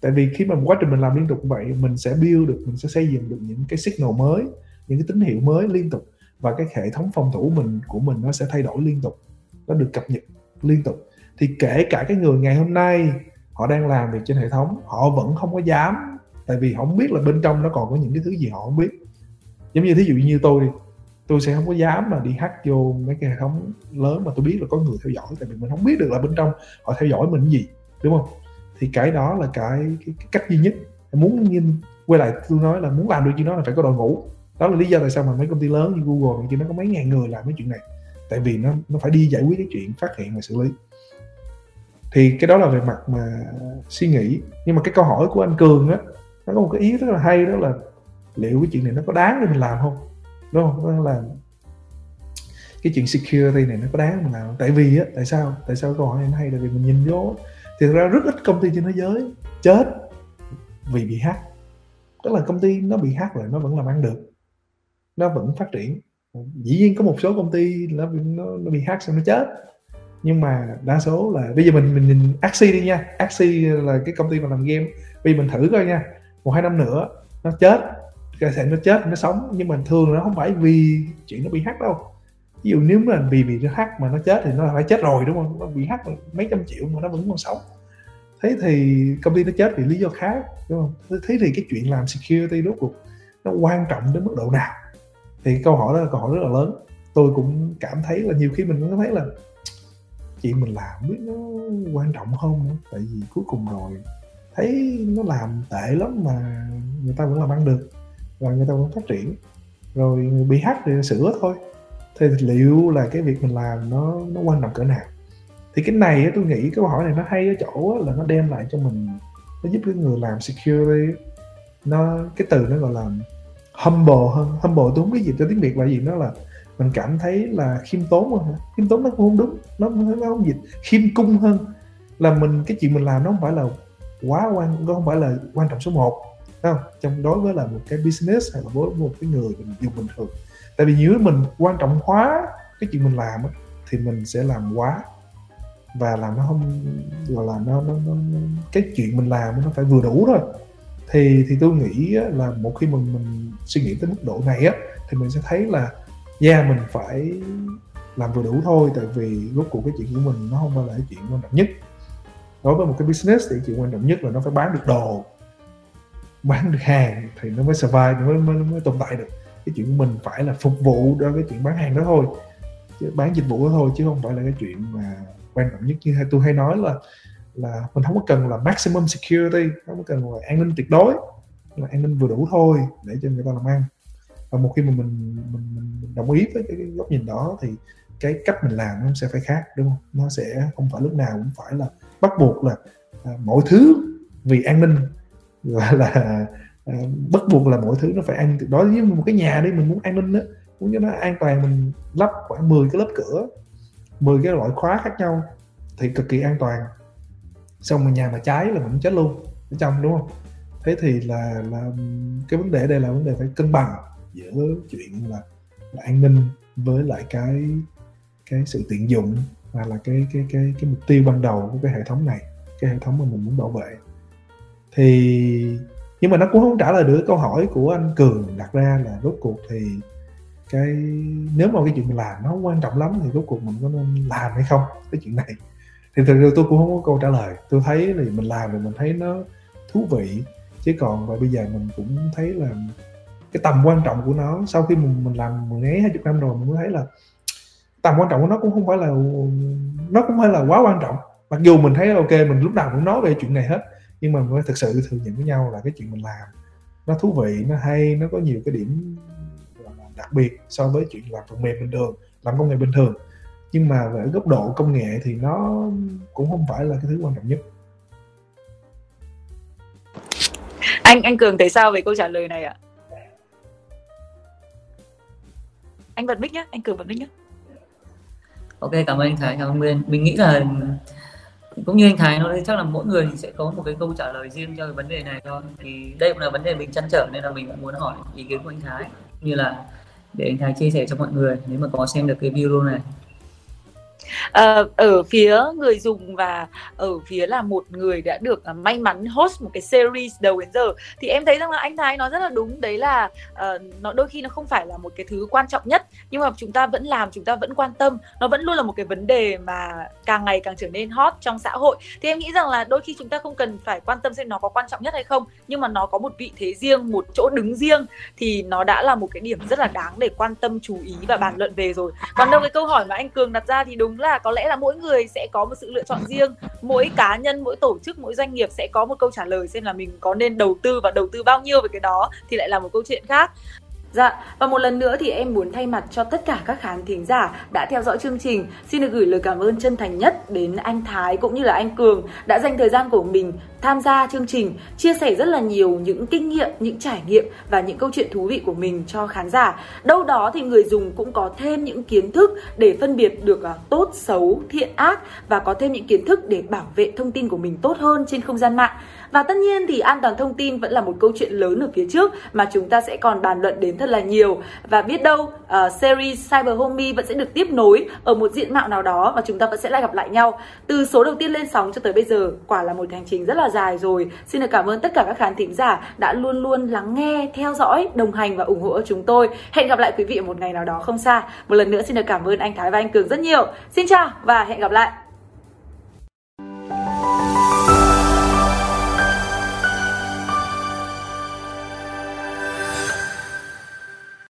Tại vì khi mà quá trình mình làm liên tục vậy, mình sẽ build được, mình sẽ xây dựng được những cái signal mới, những cái tín hiệu mới liên tục. Và cái hệ thống phòng thủ mình, của mình nó sẽ thay đổi liên tục. Nó được cập nhật liên tục. Thì kể cả cái người ngày hôm nay họ đang làm việc trên hệ thống họ vẫn không có dám tại vì họ không biết là bên trong nó còn có những cái thứ gì họ không biết. Giống như thí dụ như tôi đi tôi sẽ không có dám mà đi hack vô mấy cái hệ thống lớn mà tôi biết là có người theo dõi tại vì mình không biết được là bên trong họ theo dõi mình gì đúng không? Thì cái đó là cái, cái, cái cách duy nhất. Muốn nhìn quay lại tôi nói là muốn làm được chuyện đó là phải có đội ngũ. Đó là lý do tại sao mà mấy công ty lớn như Google thì nó có mấy ngàn người làm cái chuyện này tại vì nó nó phải đi giải quyết cái chuyện phát hiện và xử lý. Thì cái đó là về mặt mà suy nghĩ. Nhưng mà cái câu hỏi của anh Cường á, nó có một cái ý rất là hay, đó là liệu cái chuyện này nó có đáng để mình làm không? Đúng không? Đó là cái chuyện security này nó có đáng mình làm không? tại vì á, tại sao? Tại sao câu hỏi này nó hay? Tại vì mình nhìn vô thì thực ra rất ít công ty trên thế giới chết vì bị hack. Tức là công ty nó bị hack rồi nó vẫn làm ăn được. Nó vẫn phát triển dĩ nhiên có một số công ty nó nó, nó bị hack xong nó chết. Nhưng mà đa số là bây giờ mình mình nhìn Axie đi nha. Axie là cái công ty mà làm game. Bây giờ mình thử coi nha. Một hai năm nữa nó chết. Cái sẽ nó chết nó sống. Nhưng mà thường nó không phải vì chuyện nó bị hack đâu. Ví dụ nếu mà vì bị nó hack mà nó chết thì nó phải chết rồi đúng không? Nó bị hack mấy trăm triệu mà nó vẫn còn sống. Thế thì công ty nó chết vì lý do khác đúng không? Thế thì cái chuyện làm security rốt cuộc nó quan trọng đến mức độ nào? Thì câu hỏi đó là câu hỏi rất là lớn. Tôi cũng cảm thấy là nhiều khi mình cũng thấy là chuyện mình làm biết nó quan trọng không nữa. Tại vì cuối cùng rồi, thấy nó làm tệ lắm mà người ta vẫn làm ăn được và người ta vẫn phát triển. Rồi bị hack thì sửa thôi. Thì liệu là cái việc mình làm nó nó quan trọng cỡ nào? Thì cái này tôi nghĩ cái câu hỏi này nó hay ở chỗ là nó đem lại cho mình, nó giúp cái người làm security, nó, cái từ nó gọi là humble hơn. Humble tôi không biết gì cho tiếng việt là gì nó là mình cảm thấy là khiêm tốn hơn khiêm tốn nó cũng không đúng. Nó, nó không dịch khiêm cung hơn. Là mình cái chuyện mình làm nó không phải là quá quan nó không phải là quan trọng số 1 không? Trong đối với là một cái business hay là với một cái người mình dùng bình thường. Tại vì nếu mình quan trọng hóa cái chuyện mình làm thì mình sẽ làm quá. Và làm nó không gọi là nó, nó, nó cái chuyện mình làm nó phải vừa đủ thôi. Thì thì tôi nghĩ là một khi mình mình suy nghĩ tới mức độ này á thì mình sẽ thấy là yeah mình phải làm vừa đủ thôi tại vì rốt cuộc cái chuyện của mình nó không phải là cái chuyện quan trọng nhất. Đối với một cái business thì chuyện quan trọng nhất là nó phải bán được đồ bán được hàng thì nó mới survive nó mới, mới, mới tồn tại được. Cái chuyện của mình phải là phục vụ cho cái chuyện bán hàng đó thôi chứ bán dịch vụ đó thôi chứ không phải là cái chuyện mà quan trọng nhất. Như tôi hay nói là là mình không có cần là maximum security không có cần là an ninh tuyệt đối là an ninh vừa đủ thôi để cho người ta làm ăn. Và một khi mà mình mình, mình đồng ý với cái, góc nhìn đó thì cái cách mình làm nó sẽ phải khác đúng không? Nó sẽ không phải lúc nào cũng phải là bắt buộc là à, mọi thứ vì an ninh và là à, bắt buộc là mọi thứ nó phải an ninh tuyệt đối với một cái nhà đi mình muốn an ninh đó muốn cho nó an toàn mình lắp khoảng 10 cái lớp cửa 10 cái loại khóa khác nhau thì cực kỳ an toàn. Xong mà nhà mà cháy là mình chết luôn ở trong đúng không? Thế thì là là cái vấn đề đây là vấn đề phải cân bằng giữa chuyện là, là an ninh với lại cái cái sự tiện dụng và là cái cái cái cái mục tiêu ban đầu của cái hệ thống này cái hệ thống mà mình muốn bảo vệ. Thì nhưng mà nó cũng không trả lời được câu hỏi của anh cường đặt ra là rốt cuộc thì cái nếu mà cái chuyện mình làm nó không quan trọng lắm thì rốt cuộc mình có nên làm hay không cái chuyện này? Thì thực sự tôi cũng không có câu trả lời. Tôi thấy thì mình làm thì mình thấy nó thú vị chứ còn và bây giờ mình cũng thấy là cái tầm quan trọng của nó, sau khi mình mình làm mười mấy hai chục năm rồi, mình mới thấy là tầm quan trọng của nó cũng không phải là, nó cũng phải là quá quan trọng. Mặc dù mình thấy ok, mình lúc nào cũng nói về chuyện này hết, nhưng mà mới thực sự thừa nhận với nhau là cái chuyện mình làm nó thú vị, nó hay, nó có nhiều cái điểm đặc biệt so với chuyện làm phần mềm bình thường, làm công nghệ bình thường. Nhưng mà về góc độ công nghệ thì nó cũng không phải là cái thứ quan trọng nhất. Anh anh cường thấy sao về câu trả lời này ạ? Anh bật mic nhé anh cường bật mic nhé ok, cảm ơn anh thái, cảm ơn nguyên. Mình nghĩ là cũng như anh thái nói, chắc là mỗi người thì sẽ có một cái câu trả lời riêng cho cái vấn đề này thôi. Thì đây cũng là vấn đề mình chăn trở nên là mình cũng muốn hỏi ý kiến của anh thái như là để anh thái chia sẻ cho mọi người, nếu mà có xem được cái video này uh, ở phía người dùng và ở phía là một người đã được à, may mắn host một cái series đầu đến giờ. Thì em thấy rằng là anh Thái nói rất là đúng đấy là uh, nó đôi khi nó không phải là một cái thứ quan trọng nhất nhưng mà chúng ta vẫn làm chúng ta vẫn quan tâm. Nó vẫn luôn là một cái vấn đề mà càng ngày càng trở nên hot trong xã hội. Thì em nghĩ rằng là đôi khi chúng ta không cần phải quan tâm xem nó có quan trọng nhất hay không nhưng mà nó có một vị thế riêng một chỗ đứng riêng thì nó đã là một cái điểm rất là đáng để quan tâm chú ý và bàn luận về rồi. Còn đâu cái câu hỏi mà anh Cường đặt ra thì đúng là có lẽ là mỗi người sẽ có một sự lựa chọn riêng. Mỗi cá nhân, mỗi tổ chức, mỗi doanh nghiệp sẽ có một câu trả lời xem là mình có nên đầu tư và đầu tư bao nhiêu về cái đó thì lại là một câu chuyện khác. Dạ, và một lần nữa thì em muốn thay mặt cho tất cả các khán thính giả đã theo dõi chương trình Xin được gửi lời cảm ơn chân thành nhất đến anh Thái cũng như là anh Cường đã dành thời gian của mình tham gia chương trình Chia sẻ rất là nhiều những kinh nghiệm, những trải nghiệm và những câu chuyện thú vị của mình cho khán giả. Đâu đó thì người dùng cũng có thêm những kiến thức để phân biệt được à, tốt, xấu, thiện ác Và có thêm những kiến thức để bảo vệ thông tin của mình tốt hơn trên không gian mạng và tất nhiên thì an toàn thông tin vẫn là một câu chuyện lớn ở phía trước mà chúng ta sẽ còn bàn luận đến thật là nhiều và biết đâu uh, series Cyber Homie vẫn sẽ được tiếp nối ở một diện mạo nào đó và chúng ta vẫn sẽ lại gặp lại nhau. Từ số đầu tiên lên sóng cho tới bây giờ quả là một hành trình rất là dài rồi. Xin được cảm ơn tất cả các khán thính giả đã luôn luôn lắng nghe, theo dõi, đồng hành và ủng hộ chúng tôi. Hẹn gặp lại quý vị ở một ngày nào đó không xa. Một lần nữa xin được cảm ơn anh Thái và anh Cường rất nhiều. Xin chào và hẹn gặp lại.